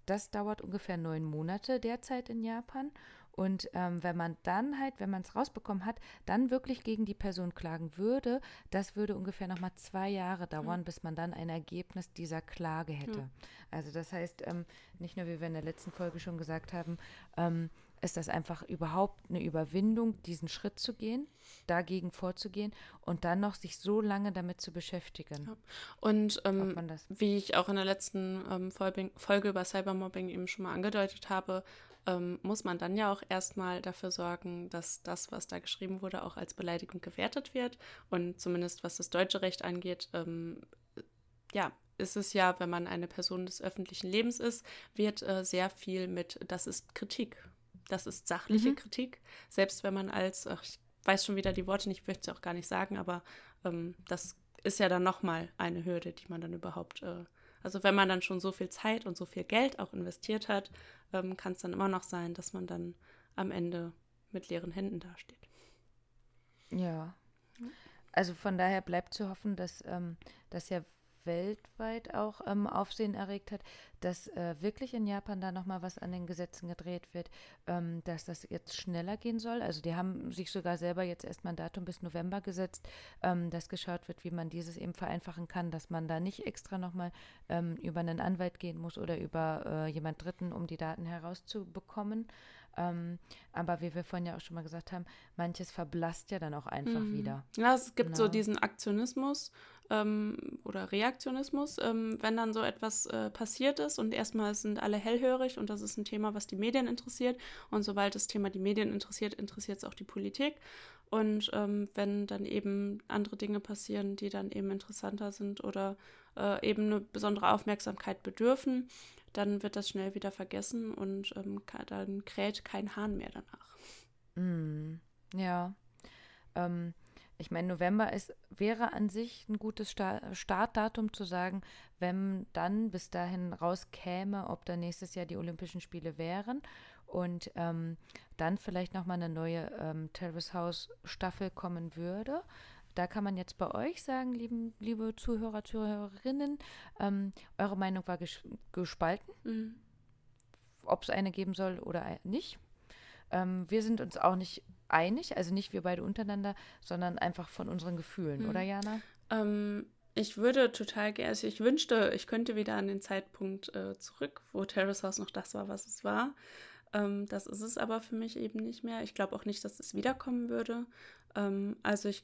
das dauert ungefähr neun Monate derzeit in Japan. Und ähm, wenn man dann halt, wenn man es rausbekommen hat, dann wirklich gegen die Person klagen würde, das würde ungefähr nochmal zwei Jahre dauern, mhm. bis man dann ein Ergebnis dieser Klage hätte. Mhm. Also das heißt, ähm, nicht nur, wie wir in der letzten Folge schon gesagt haben, ähm, ist das einfach überhaupt eine Überwindung, diesen Schritt zu gehen, dagegen vorzugehen und dann noch sich so lange damit zu beschäftigen. Ja. Und ähm, wie ich auch in der letzten ähm, Folge über Cybermobbing eben schon mal angedeutet habe, ähm, muss man dann ja auch erstmal dafür sorgen, dass das, was da geschrieben wurde, auch als Beleidigung gewertet wird. Und zumindest was das deutsche Recht angeht, ähm, ja, ist es ja, wenn man eine Person des öffentlichen Lebens ist, wird äh, sehr viel mit, das ist Kritik das ist sachliche mhm. Kritik, selbst wenn man als, ach, ich weiß schon wieder die Worte nicht, ich möchte es auch gar nicht sagen, aber ähm, das ist ja dann nochmal eine Hürde, die man dann überhaupt, äh, also wenn man dann schon so viel Zeit und so viel Geld auch investiert hat, ähm, kann es dann immer noch sein, dass man dann am Ende mit leeren Händen dasteht. Ja. Also von daher bleibt zu hoffen, dass, ähm, dass ja weltweit auch ähm, Aufsehen erregt hat, dass äh, wirklich in Japan da nochmal was an den Gesetzen gedreht wird, ähm, dass das jetzt schneller gehen soll. Also die haben sich sogar selber jetzt erstmal ein Datum bis November gesetzt, ähm, dass geschaut wird, wie man dieses eben vereinfachen kann, dass man da nicht extra nochmal ähm, über einen Anwalt gehen muss oder über äh, jemand Dritten, um die Daten herauszubekommen. Ähm, aber wie wir vorhin ja auch schon mal gesagt haben, manches verblasst ja dann auch einfach mhm. wieder. Ja, es gibt genau. so diesen Aktionismus ähm, oder Reaktionismus, ähm, wenn dann so etwas äh, passiert ist und erstmal sind alle hellhörig und das ist ein Thema, was die Medien interessiert und sobald das Thema die Medien interessiert, interessiert es auch die Politik und ähm, wenn dann eben andere Dinge passieren, die dann eben interessanter sind oder äh, eben eine besondere Aufmerksamkeit bedürfen, dann wird das schnell wieder vergessen und ähm, dann kräht kein Hahn mehr danach. Mm, ja. Ähm, ich meine, November ist, wäre an sich ein gutes Startdatum zu sagen, wenn dann bis dahin rauskäme, ob da nächstes Jahr die Olympischen Spiele wären und ähm, dann vielleicht nochmal eine neue ähm, Terrace House Staffel kommen würde. Da kann man jetzt bei euch sagen, lieben, liebe Zuhörer, Zuhörerinnen, ähm, eure Meinung war ges gespalten, mhm. ob es eine geben soll oder nicht. Ähm, wir sind uns auch nicht einig, also nicht wir beide untereinander, sondern einfach von unseren Gefühlen, mhm. oder Jana? Ähm, ich würde total gerne, also ich wünschte, ich könnte wieder an den Zeitpunkt äh, zurück, wo Terrace House noch das war, was es war. Ähm, das ist es aber für mich eben nicht mehr. Ich glaube auch nicht, dass es wiederkommen würde. Ähm, also ich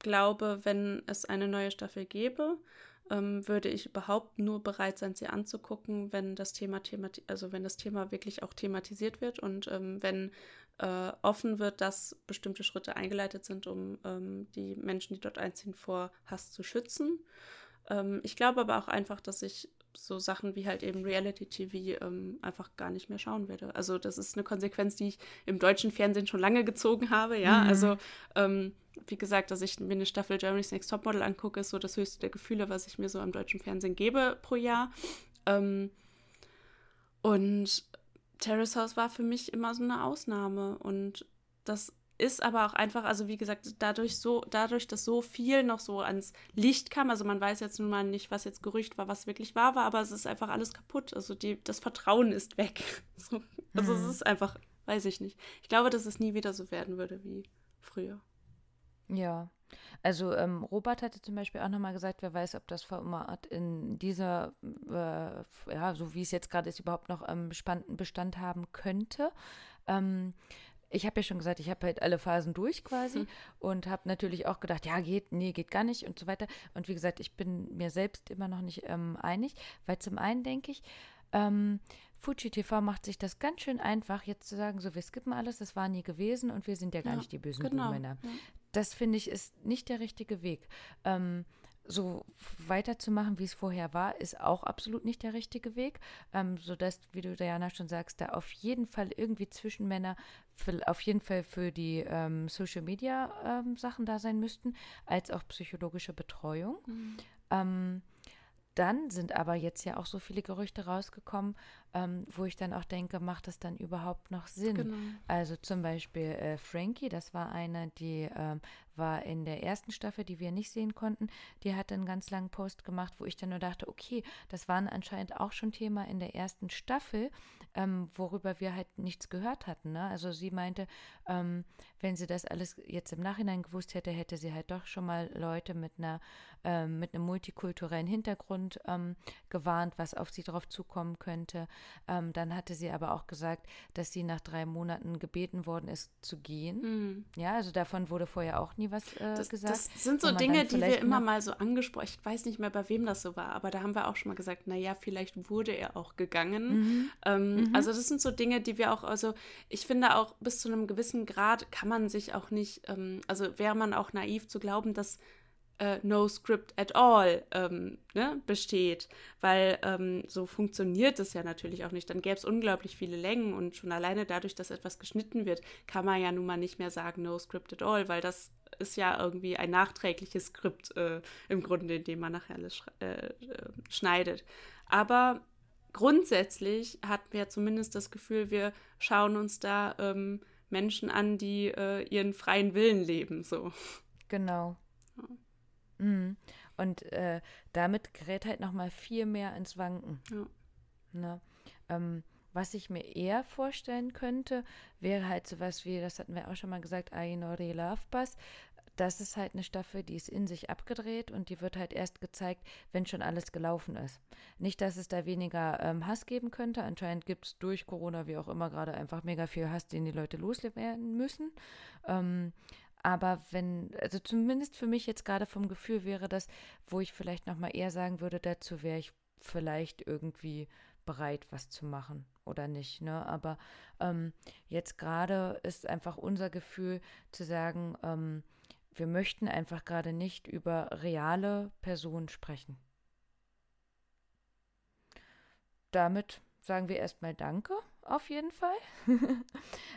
glaube, wenn es eine neue Staffel gäbe, ähm, würde ich überhaupt nur bereit sein, sie anzugucken, wenn das Thema themati also wenn das Thema wirklich auch thematisiert wird und ähm, wenn äh, offen wird, dass bestimmte Schritte eingeleitet sind, um ähm, die Menschen, die dort einziehen, vor Hass zu schützen. Ähm, ich glaube aber auch einfach, dass ich so Sachen wie halt eben Reality-TV ähm, einfach gar nicht mehr schauen werde. Also das ist eine Konsequenz, die ich im deutschen Fernsehen schon lange gezogen habe, ja. Mhm. Also ähm, wie gesagt, dass ich mir eine Staffel Germany's Next Topmodel angucke, ist so das höchste der Gefühle, was ich mir so am deutschen Fernsehen gebe pro Jahr. Ähm, und Terrace House war für mich immer so eine Ausnahme und das ist aber auch einfach, also wie gesagt, dadurch so, dadurch, dass so viel noch so ans Licht kam, also man weiß jetzt nun mal nicht, was jetzt Gerücht war, was wirklich wahr war, aber es ist einfach alles kaputt. Also die, das Vertrauen ist weg. So, also mhm. es ist einfach, weiß ich nicht. Ich glaube, dass es nie wieder so werden würde wie früher. Ja. Also ähm, Robert hatte zum Beispiel auch nochmal gesagt, wer weiß, ob das Format in dieser, äh, ja, so wie es jetzt gerade ist, überhaupt noch ähm, Bestand, Bestand haben könnte. Ähm, ich habe ja schon gesagt, ich habe halt alle Phasen durch quasi mhm. und habe natürlich auch gedacht, ja, geht, nee, geht gar nicht und so weiter. Und wie gesagt, ich bin mir selbst immer noch nicht ähm, einig, weil zum einen denke ich, ähm, Fuji TV macht sich das ganz schön einfach, jetzt zu sagen, so, wir skippen alles, das war nie gewesen und wir sind ja gar ja, nicht die bösen genau, Männer. Ja. Das finde ich ist nicht der richtige Weg. Ähm, so weiterzumachen, wie es vorher war, ist auch absolut nicht der richtige Weg, ähm, sodass, wie du Diana schon sagst, da auf jeden Fall irgendwie Zwischenmänner für, auf jeden Fall für die ähm, Social Media ähm, Sachen da sein müssten, als auch psychologische Betreuung. Mhm. Ähm, dann sind aber jetzt ja auch so viele Gerüchte rausgekommen, ähm, wo ich dann auch denke, macht das dann überhaupt noch Sinn? Genau. Also zum Beispiel äh, Frankie, das war eine, die ähm, war in der ersten Staffel, die wir nicht sehen konnten, die hat einen ganz langen Post gemacht, wo ich dann nur dachte, okay, das war anscheinend auch schon Thema in der ersten Staffel, ähm, worüber wir halt nichts gehört hatten. Ne? Also sie meinte, ähm, wenn sie das alles jetzt im Nachhinein gewusst hätte, hätte sie halt doch schon mal Leute mit einer ähm, mit einem multikulturellen Hintergrund ähm, gewarnt, was auf sie drauf zukommen könnte. Ähm, dann hatte sie aber auch gesagt, dass sie nach drei Monaten gebeten worden ist zu gehen. Mhm. Ja, also davon wurde vorher auch nie was äh, das, gesagt. Das sind so Dinge, die wir immer mal so angesprochen. Ich weiß nicht mehr, bei wem das so war, aber da haben wir auch schon mal gesagt, naja, vielleicht wurde er auch gegangen. Mhm. Ähm, mhm. Also das sind so Dinge, die wir auch, also ich finde auch bis zu einem gewissen Grad kann man sich auch nicht, ähm, also wäre man auch naiv zu glauben, dass äh, No Script at all ähm, ne, besteht, weil ähm, so funktioniert es ja natürlich auch nicht. Dann gäbe es unglaublich viele Längen und schon alleine dadurch, dass etwas geschnitten wird, kann man ja nun mal nicht mehr sagen No Script at all, weil das ist ja irgendwie ein nachträgliches Skript äh, im Grunde, in dem man nachher alles äh, äh, schneidet. Aber grundsätzlich hatten wir zumindest das Gefühl, wir schauen uns da ähm, Menschen an, die äh, ihren freien Willen leben, so. Genau. Mhm. Und äh, damit gerät halt nochmal viel mehr ins Wanken. Ja. Ne? Ähm, was ich mir eher vorstellen könnte, wäre halt sowas wie, das hatten wir auch schon mal gesagt, Ainori Love Bus. Das ist halt eine Staffel, die ist in sich abgedreht und die wird halt erst gezeigt, wenn schon alles gelaufen ist. Nicht, dass es da weniger ähm, Hass geben könnte. Anscheinend gibt es durch Corona, wie auch immer, gerade einfach mega viel Hass, den die Leute loswerden müssen. Ähm, aber wenn, also zumindest für mich jetzt gerade vom Gefühl wäre das, wo ich vielleicht nochmal eher sagen würde, dazu wäre ich vielleicht irgendwie bereit, was zu machen oder nicht. Ne? Aber ähm, jetzt gerade ist einfach unser Gefühl zu sagen, ähm, wir möchten einfach gerade nicht über reale Personen sprechen. Damit sagen wir erstmal Danke, auf jeden Fall.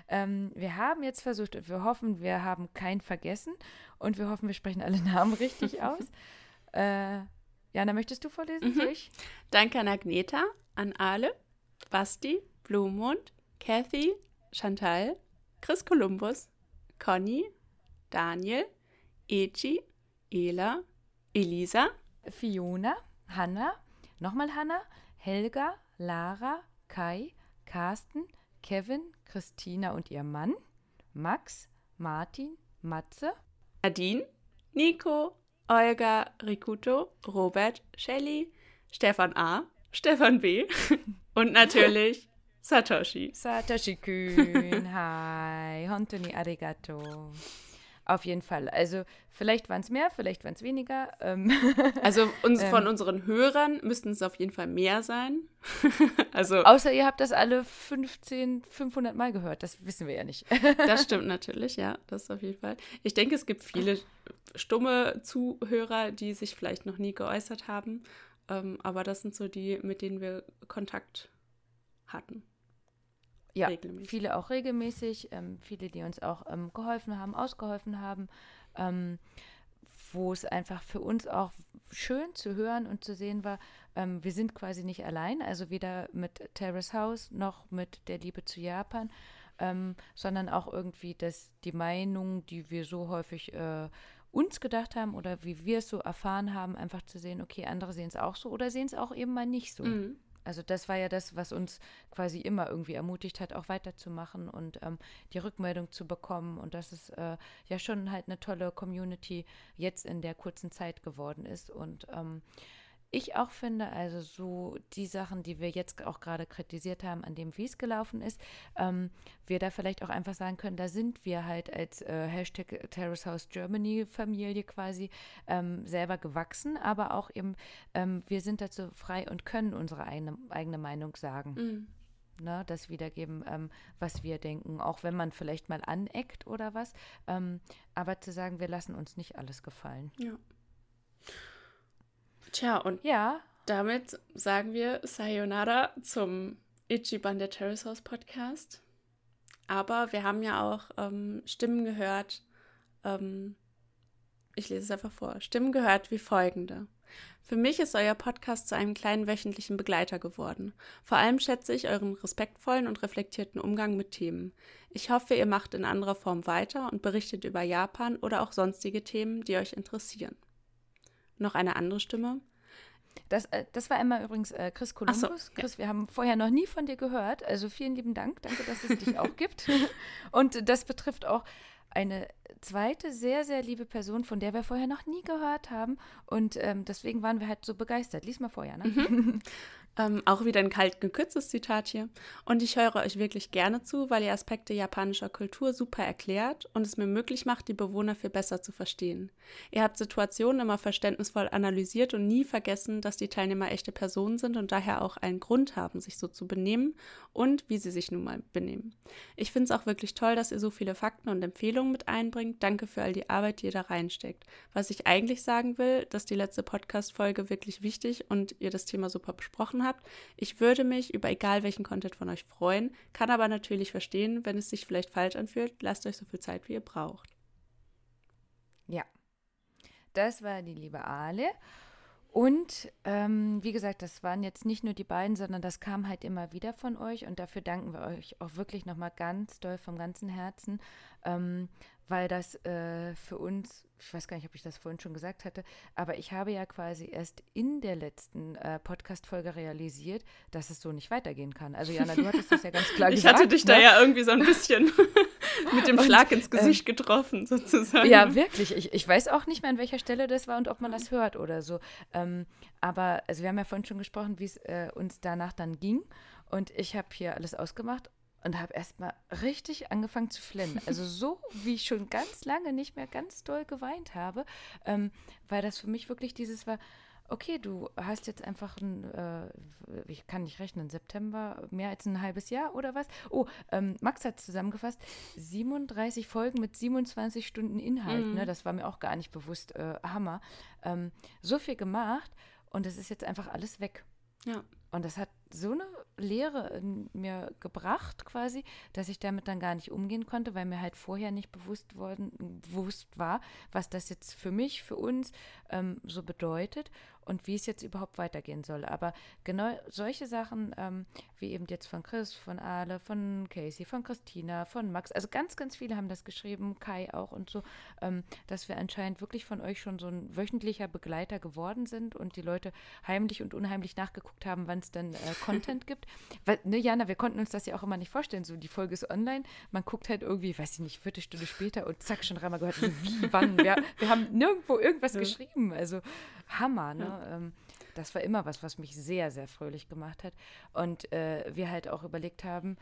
ähm, wir haben jetzt versucht und wir hoffen, wir haben keinen vergessen und wir hoffen, wir sprechen alle Namen richtig aus. Äh, Jana, möchtest du vorlesen? Mhm. Danke an Agneta, an Ale, Basti, Blumund, Kathy, Chantal, Chris Columbus, Conny, Daniel, Eci, Ela, Elisa, Fiona, Hanna, nochmal Hanna, Helga, Lara, Kai, Carsten, Kevin, Christina und ihr Mann, Max, Martin, Matze, Nadine, Nico, Olga, Rikuto, Robert, Shelly, Stefan A., Stefan B. und natürlich Satoshi. Satoshi Kühn, hi, Hontoni arigato. Auf jeden Fall. Also vielleicht waren es mehr, vielleicht waren es weniger. Ähm, also uns, ähm, von unseren Hörern müssten es auf jeden Fall mehr sein. also außer ihr habt das alle 15, 500 Mal gehört. Das wissen wir ja nicht. das stimmt natürlich, ja, das auf jeden Fall. Ich denke, es gibt viele stumme Zuhörer, die sich vielleicht noch nie geäußert haben. Ähm, aber das sind so die, mit denen wir Kontakt hatten. Ja, regelmäßig. viele auch regelmäßig, ähm, viele, die uns auch ähm, geholfen haben, ausgeholfen haben, ähm, wo es einfach für uns auch schön zu hören und zu sehen war, ähm, wir sind quasi nicht allein, also weder mit Terrace House noch mit der Liebe zu Japan, ähm, sondern auch irgendwie, dass die Meinung, die wir so häufig äh, uns gedacht haben oder wie wir es so erfahren haben, einfach zu sehen, okay, andere sehen es auch so oder sehen es auch eben mal nicht so. Mhm. Also das war ja das, was uns quasi immer irgendwie ermutigt hat, auch weiterzumachen und ähm, die Rückmeldung zu bekommen. Und dass es äh, ja schon halt eine tolle Community jetzt in der kurzen Zeit geworden ist. Und ähm, ich auch finde, also so die Sachen, die wir jetzt auch gerade kritisiert haben, an dem, wie es gelaufen ist, ähm, wir da vielleicht auch einfach sagen können, da sind wir halt als äh, Hashtag Terrace House Germany Familie quasi ähm, selber gewachsen, aber auch eben, ähm, wir sind dazu frei und können unsere eigene, eigene Meinung sagen. Mhm. Ne, das wiedergeben, ähm, was wir denken, auch wenn man vielleicht mal aneckt oder was. Ähm, aber zu sagen, wir lassen uns nicht alles gefallen. Ja. Tja, und ja. damit sagen wir Sayonara zum Ichiban der Terrace House Podcast. Aber wir haben ja auch ähm, Stimmen gehört. Ähm, ich lese es einfach vor. Stimmen gehört wie folgende. Für mich ist euer Podcast zu einem kleinen wöchentlichen Begleiter geworden. Vor allem schätze ich euren respektvollen und reflektierten Umgang mit Themen. Ich hoffe, ihr macht in anderer Form weiter und berichtet über Japan oder auch sonstige Themen, die euch interessieren. Noch eine andere Stimme. Das, äh, das war einmal übrigens äh, Chris Columbus. So, Chris, ja. wir haben vorher noch nie von dir gehört. Also vielen lieben Dank. Danke, dass es dich auch gibt. Und das betrifft auch eine zweite sehr, sehr liebe Person, von der wir vorher noch nie gehört haben. Und ähm, deswegen waren wir halt so begeistert. Lies mal vorher, ne? Mhm. Ähm, auch wieder ein kalt gekürztes Zitat hier. Und ich höre euch wirklich gerne zu, weil ihr Aspekte japanischer Kultur super erklärt und es mir möglich macht, die Bewohner viel besser zu verstehen. Ihr habt Situationen immer verständnisvoll analysiert und nie vergessen, dass die Teilnehmer echte Personen sind und daher auch einen Grund haben, sich so zu benehmen und wie sie sich nun mal benehmen. Ich finde es auch wirklich toll, dass ihr so viele Fakten und Empfehlungen mit einbringt. Danke für all die Arbeit, die ihr da reinsteckt. Was ich eigentlich sagen will, dass die letzte Podcast-Folge wirklich wichtig und ihr das Thema super besprochen habt. Ich würde mich über egal welchen Content von euch freuen, kann aber natürlich verstehen, wenn es sich vielleicht falsch anfühlt. Lasst euch so viel Zeit, wie ihr braucht. Ja, das war die liebe Ale. Und ähm, wie gesagt, das waren jetzt nicht nur die beiden, sondern das kam halt immer wieder von euch und dafür danken wir euch auch wirklich nochmal ganz doll vom ganzen Herzen, ähm, weil das äh, für uns, ich weiß gar nicht, ob ich das vorhin schon gesagt hatte, aber ich habe ja quasi erst in der letzten äh, Podcast-Folge realisiert, dass es so nicht weitergehen kann. Also Jana, du hattest das ja ganz klar ich gesagt. Ich hatte dich ne? da ja irgendwie so ein bisschen mit dem Schlag und, ins Gesicht ähm, getroffen, sozusagen. Ja, wirklich. Ich, ich weiß auch nicht mehr, an welcher Stelle das war und ob man das hört oder so. Ähm, aber, also wir haben ja vorhin schon gesprochen, wie es äh, uns danach dann ging. Und ich habe hier alles ausgemacht und habe erstmal richtig angefangen zu flennen. Also so, wie ich schon ganz lange nicht mehr ganz doll geweint habe, ähm, weil das für mich wirklich dieses war, okay, du hast jetzt einfach ein, äh, ich kann nicht rechnen, September, mehr als ein halbes Jahr oder was? Oh, ähm, Max hat zusammengefasst, 37 Folgen mit 27 Stunden Inhalt, ne? mhm. ne? Das war mir auch gar nicht bewusst, äh, Hammer. Ähm, so viel gemacht und es ist jetzt einfach alles weg. Ja. Und das hat so eine Lehre in mir gebracht, quasi, dass ich damit dann gar nicht umgehen konnte, weil mir halt vorher nicht bewusst worden, bewusst war, was das jetzt für mich, für uns ähm, so bedeutet und wie es jetzt überhaupt weitergehen soll. Aber genau solche Sachen, ähm, wie eben jetzt von Chris, von Ale, von Casey, von Christina, von Max, also ganz, ganz viele haben das geschrieben, Kai auch und so, ähm, dass wir anscheinend wirklich von euch schon so ein wöchentlicher Begleiter geworden sind und die Leute heimlich und unheimlich nachgeguckt haben, wann es dann äh, Content gibt. Weil, ne, Jana, wir konnten uns das ja auch immer nicht vorstellen. So, die Folge ist online, man guckt halt irgendwie, weiß ich nicht, Viertelstunde später und zack, schon dreimal gehört, so wie, wann. Wir, wir haben nirgendwo irgendwas ja. geschrieben. Also Hammer, ne? Ja. Ähm, das war immer was, was mich sehr, sehr fröhlich gemacht hat. Und äh, wir halt auch überlegt haben,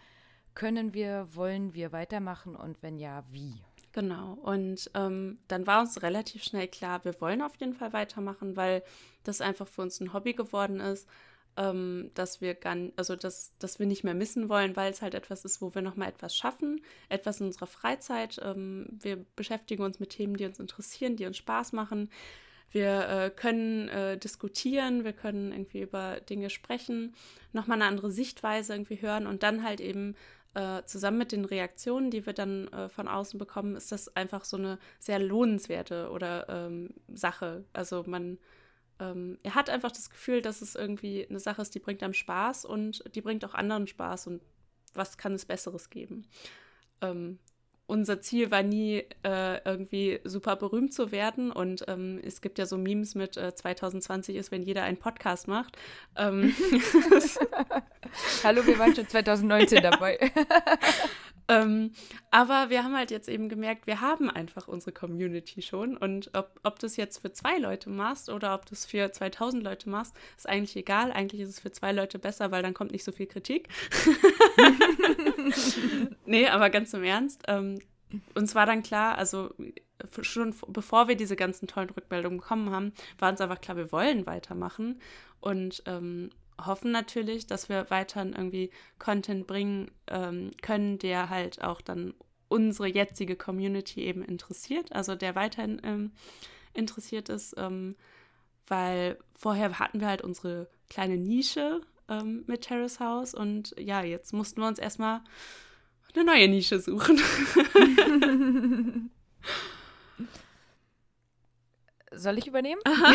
können wir, wollen wir weitermachen und wenn ja, wie? Genau. Und ähm, dann war uns relativ schnell klar, wir wollen auf jeden Fall weitermachen, weil das einfach für uns ein Hobby geworden ist ähm, dass wir gar, also dass, dass wir nicht mehr missen wollen, weil es halt etwas ist, wo wir nochmal etwas schaffen, etwas in unserer Freizeit. Ähm, wir beschäftigen uns mit Themen, die uns interessieren, die uns Spaß machen. Wir äh, können äh, diskutieren, wir können irgendwie über Dinge sprechen, nochmal eine andere Sichtweise irgendwie hören und dann halt eben äh, zusammen mit den Reaktionen, die wir dann äh, von außen bekommen, ist das einfach so eine sehr lohnenswerte oder ähm, Sache. Also man ähm, er hat einfach das Gefühl, dass es irgendwie eine Sache ist, die bringt einem Spaß und die bringt auch anderen Spaß und was kann es Besseres geben? Ähm, unser Ziel war nie, äh, irgendwie super berühmt zu werden. Und ähm, es gibt ja so Memes mit äh, 2020 ist, wenn jeder einen Podcast macht. Ähm, Hallo, wir waren schon 2019 ja. dabei. ähm, aber wir haben halt jetzt eben gemerkt, wir haben einfach unsere Community schon. Und ob, ob du es jetzt für zwei Leute machst oder ob du es für 2000 Leute machst, ist eigentlich egal. Eigentlich ist es für zwei Leute besser, weil dann kommt nicht so viel Kritik. nee, aber ganz im Ernst. Ähm, uns war dann klar, also schon bevor wir diese ganzen tollen Rückmeldungen bekommen haben, war uns einfach klar, wir wollen weitermachen. Und ähm, hoffen natürlich, dass wir weiterhin irgendwie Content bringen ähm, können, der halt auch dann unsere jetzige Community eben interessiert, also der weiterhin ähm, interessiert ist, ähm, weil vorher hatten wir halt unsere kleine Nische ähm, mit Terrace House und ja, jetzt mussten wir uns erstmal eine neue Nische suchen. Soll ich übernehmen? Aha.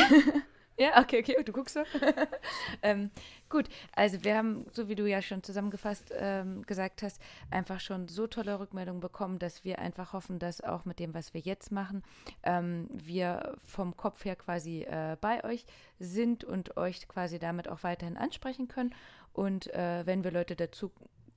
Ja, okay, okay, du guckst so. ähm, gut, also wir haben, so wie du ja schon zusammengefasst ähm, gesagt hast, einfach schon so tolle Rückmeldungen bekommen, dass wir einfach hoffen, dass auch mit dem, was wir jetzt machen, ähm, wir vom Kopf her quasi äh, bei euch sind und euch quasi damit auch weiterhin ansprechen können. Und äh, wenn wir Leute dazu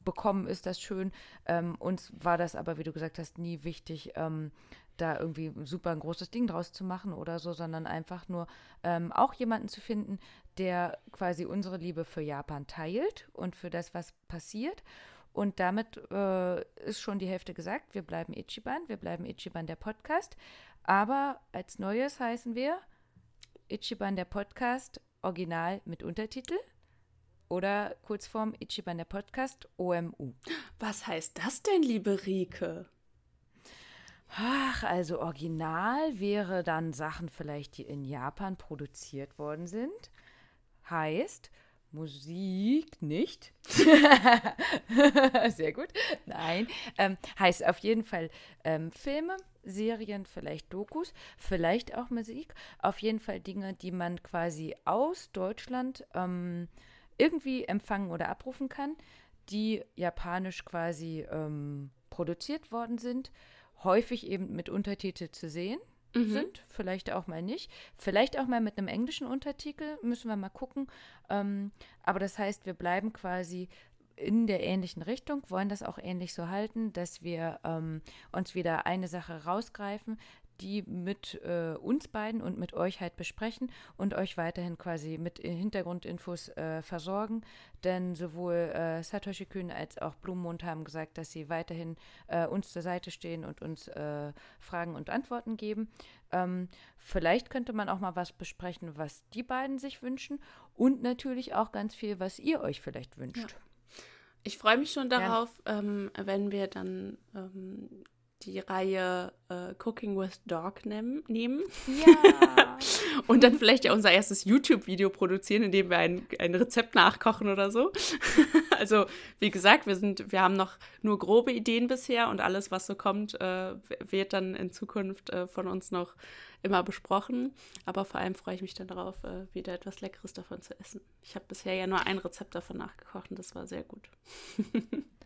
bekommen, ist das schön. Ähm, uns war das aber, wie du gesagt hast, nie wichtig, ähm, da irgendwie super ein großes Ding draus zu machen oder so, sondern einfach nur ähm, auch jemanden zu finden, der quasi unsere Liebe für Japan teilt und für das, was passiert. Und damit äh, ist schon die Hälfte gesagt. Wir bleiben Ichiban, wir bleiben Ichiban der Podcast. Aber als Neues heißen wir Ichiban der Podcast, Original mit Untertitel. Oder Kurzform Ichiban der Podcast, OMU. Was heißt das denn, liebe Rike? Ach, also original wäre dann Sachen vielleicht, die in Japan produziert worden sind. Heißt Musik nicht. Sehr gut. Nein. Ähm, heißt auf jeden Fall ähm, Filme, Serien, vielleicht Dokus, vielleicht auch Musik. Auf jeden Fall Dinge, die man quasi aus Deutschland ähm, irgendwie empfangen oder abrufen kann, die japanisch quasi ähm, produziert worden sind häufig eben mit Untertitel zu sehen mhm. sind, vielleicht auch mal nicht. Vielleicht auch mal mit einem englischen Untertitel, müssen wir mal gucken. Ähm, aber das heißt, wir bleiben quasi in der ähnlichen Richtung, wollen das auch ähnlich so halten, dass wir ähm, uns wieder eine Sache rausgreifen, die mit äh, uns beiden und mit euch halt besprechen und euch weiterhin quasi mit Hintergrundinfos äh, versorgen. Denn sowohl äh, Satoshi Kühn als auch Blumenmond haben gesagt, dass sie weiterhin äh, uns zur Seite stehen und uns äh, Fragen und Antworten geben. Ähm, vielleicht könnte man auch mal was besprechen, was die beiden sich wünschen und natürlich auch ganz viel, was ihr euch vielleicht wünscht. Ja. Ich freue mich schon darauf, ähm, wenn wir dann ähm, die Reihe äh, Cooking with Dog nehm, nehmen. Ja. und dann vielleicht ja unser erstes YouTube-Video produzieren, in dem wir ein, ein Rezept nachkochen oder so. also, wie gesagt, wir sind, wir haben noch nur grobe Ideen bisher und alles, was so kommt, äh, wird dann in Zukunft äh, von uns noch immer besprochen. Aber vor allem freue ich mich dann darauf, äh, wieder etwas Leckeres davon zu essen. Ich habe bisher ja nur ein Rezept davon nachgekocht und das war sehr gut.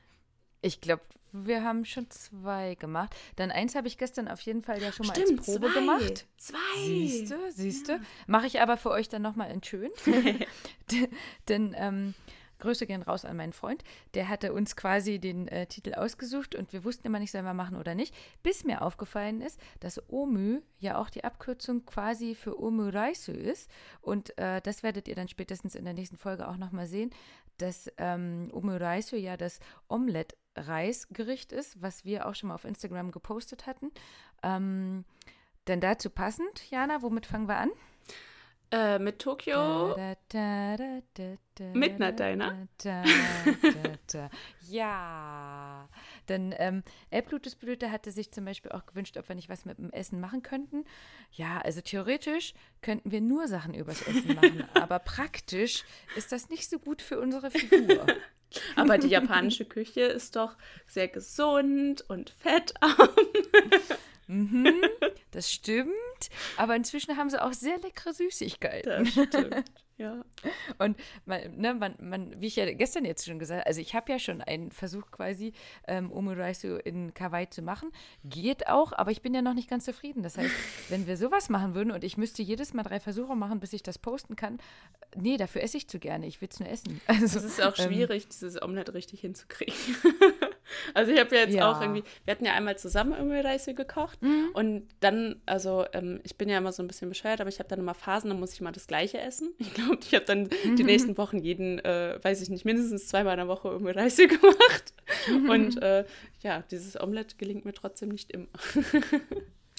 Ich glaube, wir haben schon zwei gemacht. Dann eins habe ich gestern auf jeden Fall ja schon mal Stimmt, als Probe zwei. gemacht. Zwei. Siehst du, siehst du. Ja. Mache ich aber für euch dann nochmal in schön. Denn ähm, Grüße gehen raus an meinen Freund. Der hatte uns quasi den äh, Titel ausgesucht und wir wussten immer nicht, sollen wir machen oder nicht. Bis mir aufgefallen ist, dass OMÜ ja auch die Abkürzung quasi für Omuraisu ist. Und äh, das werdet ihr dann spätestens in der nächsten Folge auch nochmal sehen, dass ähm, Omuraisu ja das Omelette Reisgericht ist, was wir auch schon mal auf Instagram gepostet hatten. Ähm, denn dazu passend, Jana, womit fangen wir an? Äh, mit Tokio. Midnight Diner. Ja. Denn ähm, Elblutusblüte hatte sich zum Beispiel auch gewünscht, ob wir nicht was mit dem Essen machen könnten. Ja, also theoretisch könnten wir nur Sachen übers Essen machen, aber praktisch ist das nicht so gut für unsere Figur. Aber die japanische Küche ist doch sehr gesund und fettarm. mhm, das stimmt. Aber inzwischen haben sie auch sehr leckere Süßigkeiten. Das stimmt. Ja. Und man, ne, man, man, wie ich ja gestern jetzt schon gesagt habe, also ich habe ja schon einen Versuch quasi, ähm, Omuraisu in Kawaii zu machen. Geht auch, aber ich bin ja noch nicht ganz zufrieden. Das heißt, wenn wir sowas machen würden und ich müsste jedes Mal drei Versuche machen, bis ich das posten kann, nee, dafür esse ich zu gerne. Ich will es nur essen. Also, es ist auch ähm, schwierig, dieses Omelette richtig hinzukriegen. also ich habe ja jetzt ja. auch irgendwie, wir hatten ja einmal zusammen Omuraisu gekocht mhm. und dann, also ähm, ich bin ja immer so ein bisschen bescheuert, aber ich habe dann immer Phasen, dann muss ich mal das Gleiche essen. Ich glaube, ich habe dann mhm. die nächsten Wochen jeden, äh, weiß ich nicht, mindestens zweimal in der Woche irgendwie Reise gemacht. Mhm. Und äh, ja, dieses Omelette gelingt mir trotzdem nicht immer.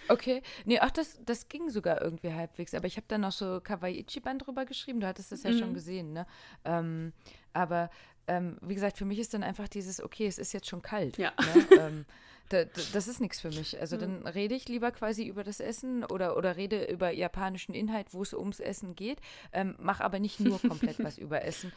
Okay, nee, ach, das, das ging sogar irgendwie halbwegs. Aber ich habe dann noch so Kawaii Ichiban drüber geschrieben. Du hattest das ja mhm. schon gesehen, ne? Ähm, aber ähm, wie gesagt, für mich ist dann einfach dieses, okay, es ist jetzt schon kalt. Ja. Ne? ähm, da, das ist nichts für mich. Also dann mhm. rede ich lieber quasi über das Essen oder, oder rede über japanischen Inhalt, wo es ums Essen geht, ähm, mach aber nicht nur komplett was über Essen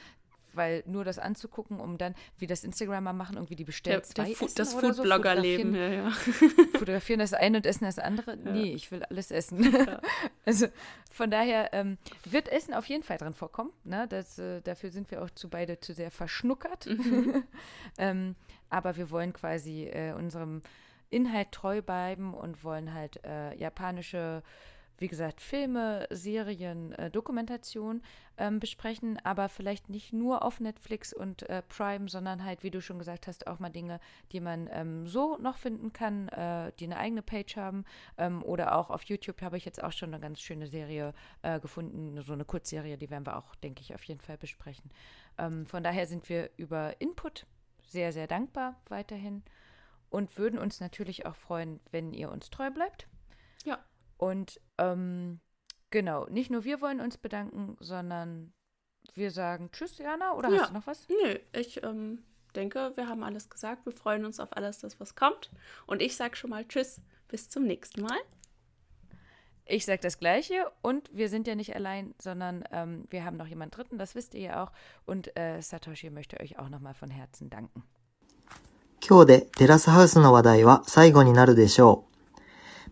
weil nur das anzugucken, um dann, wie das Instagramer machen, irgendwie die bestellt zwei der Fu Das Foodblogger-Leben, so, ja, ja. Fotografieren das eine und essen das andere. Ja. Nee, ich will alles essen. Ja. also von daher ähm, wird Essen auf jeden Fall drin vorkommen. Ne? Das, äh, dafür sind wir auch zu beide zu sehr verschnuckert. Mhm. ähm, aber wir wollen quasi äh, unserem Inhalt treu bleiben und wollen halt äh, japanische wie gesagt, Filme, Serien, äh, Dokumentation ähm, besprechen, aber vielleicht nicht nur auf Netflix und äh, Prime, sondern halt, wie du schon gesagt hast, auch mal Dinge, die man ähm, so noch finden kann, äh, die eine eigene Page haben. Ähm, oder auch auf YouTube habe ich jetzt auch schon eine ganz schöne Serie äh, gefunden, so eine Kurzserie, die werden wir auch, denke ich, auf jeden Fall besprechen. Ähm, von daher sind wir über Input sehr, sehr dankbar weiterhin und würden uns natürlich auch freuen, wenn ihr uns treu bleibt. Ja. Und ähm, genau, nicht nur wir wollen uns bedanken, sondern wir sagen Tschüss, Jana, oder ja. hast du noch was? Nö, ich ähm, denke, wir haben alles gesagt. Wir freuen uns auf alles, das was kommt. Und ich sage schon mal Tschüss, bis zum nächsten Mal. Ich sage das Gleiche und wir sind ja nicht allein, sondern ähm, wir haben noch jemand Dritten, das wisst ihr ja auch. Und äh, Satoshi möchte euch auch nochmal von Herzen danken. 今日でテラスハウスの話題は最後になるでしょう。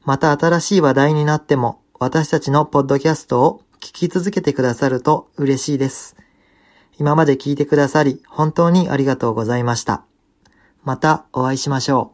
また新しい話題になっても、私たちのポッドキャストを聞き続けてくださると嬉しいです。今まで聞いてくださり、本当にありがとうございました。またお会いしましょう。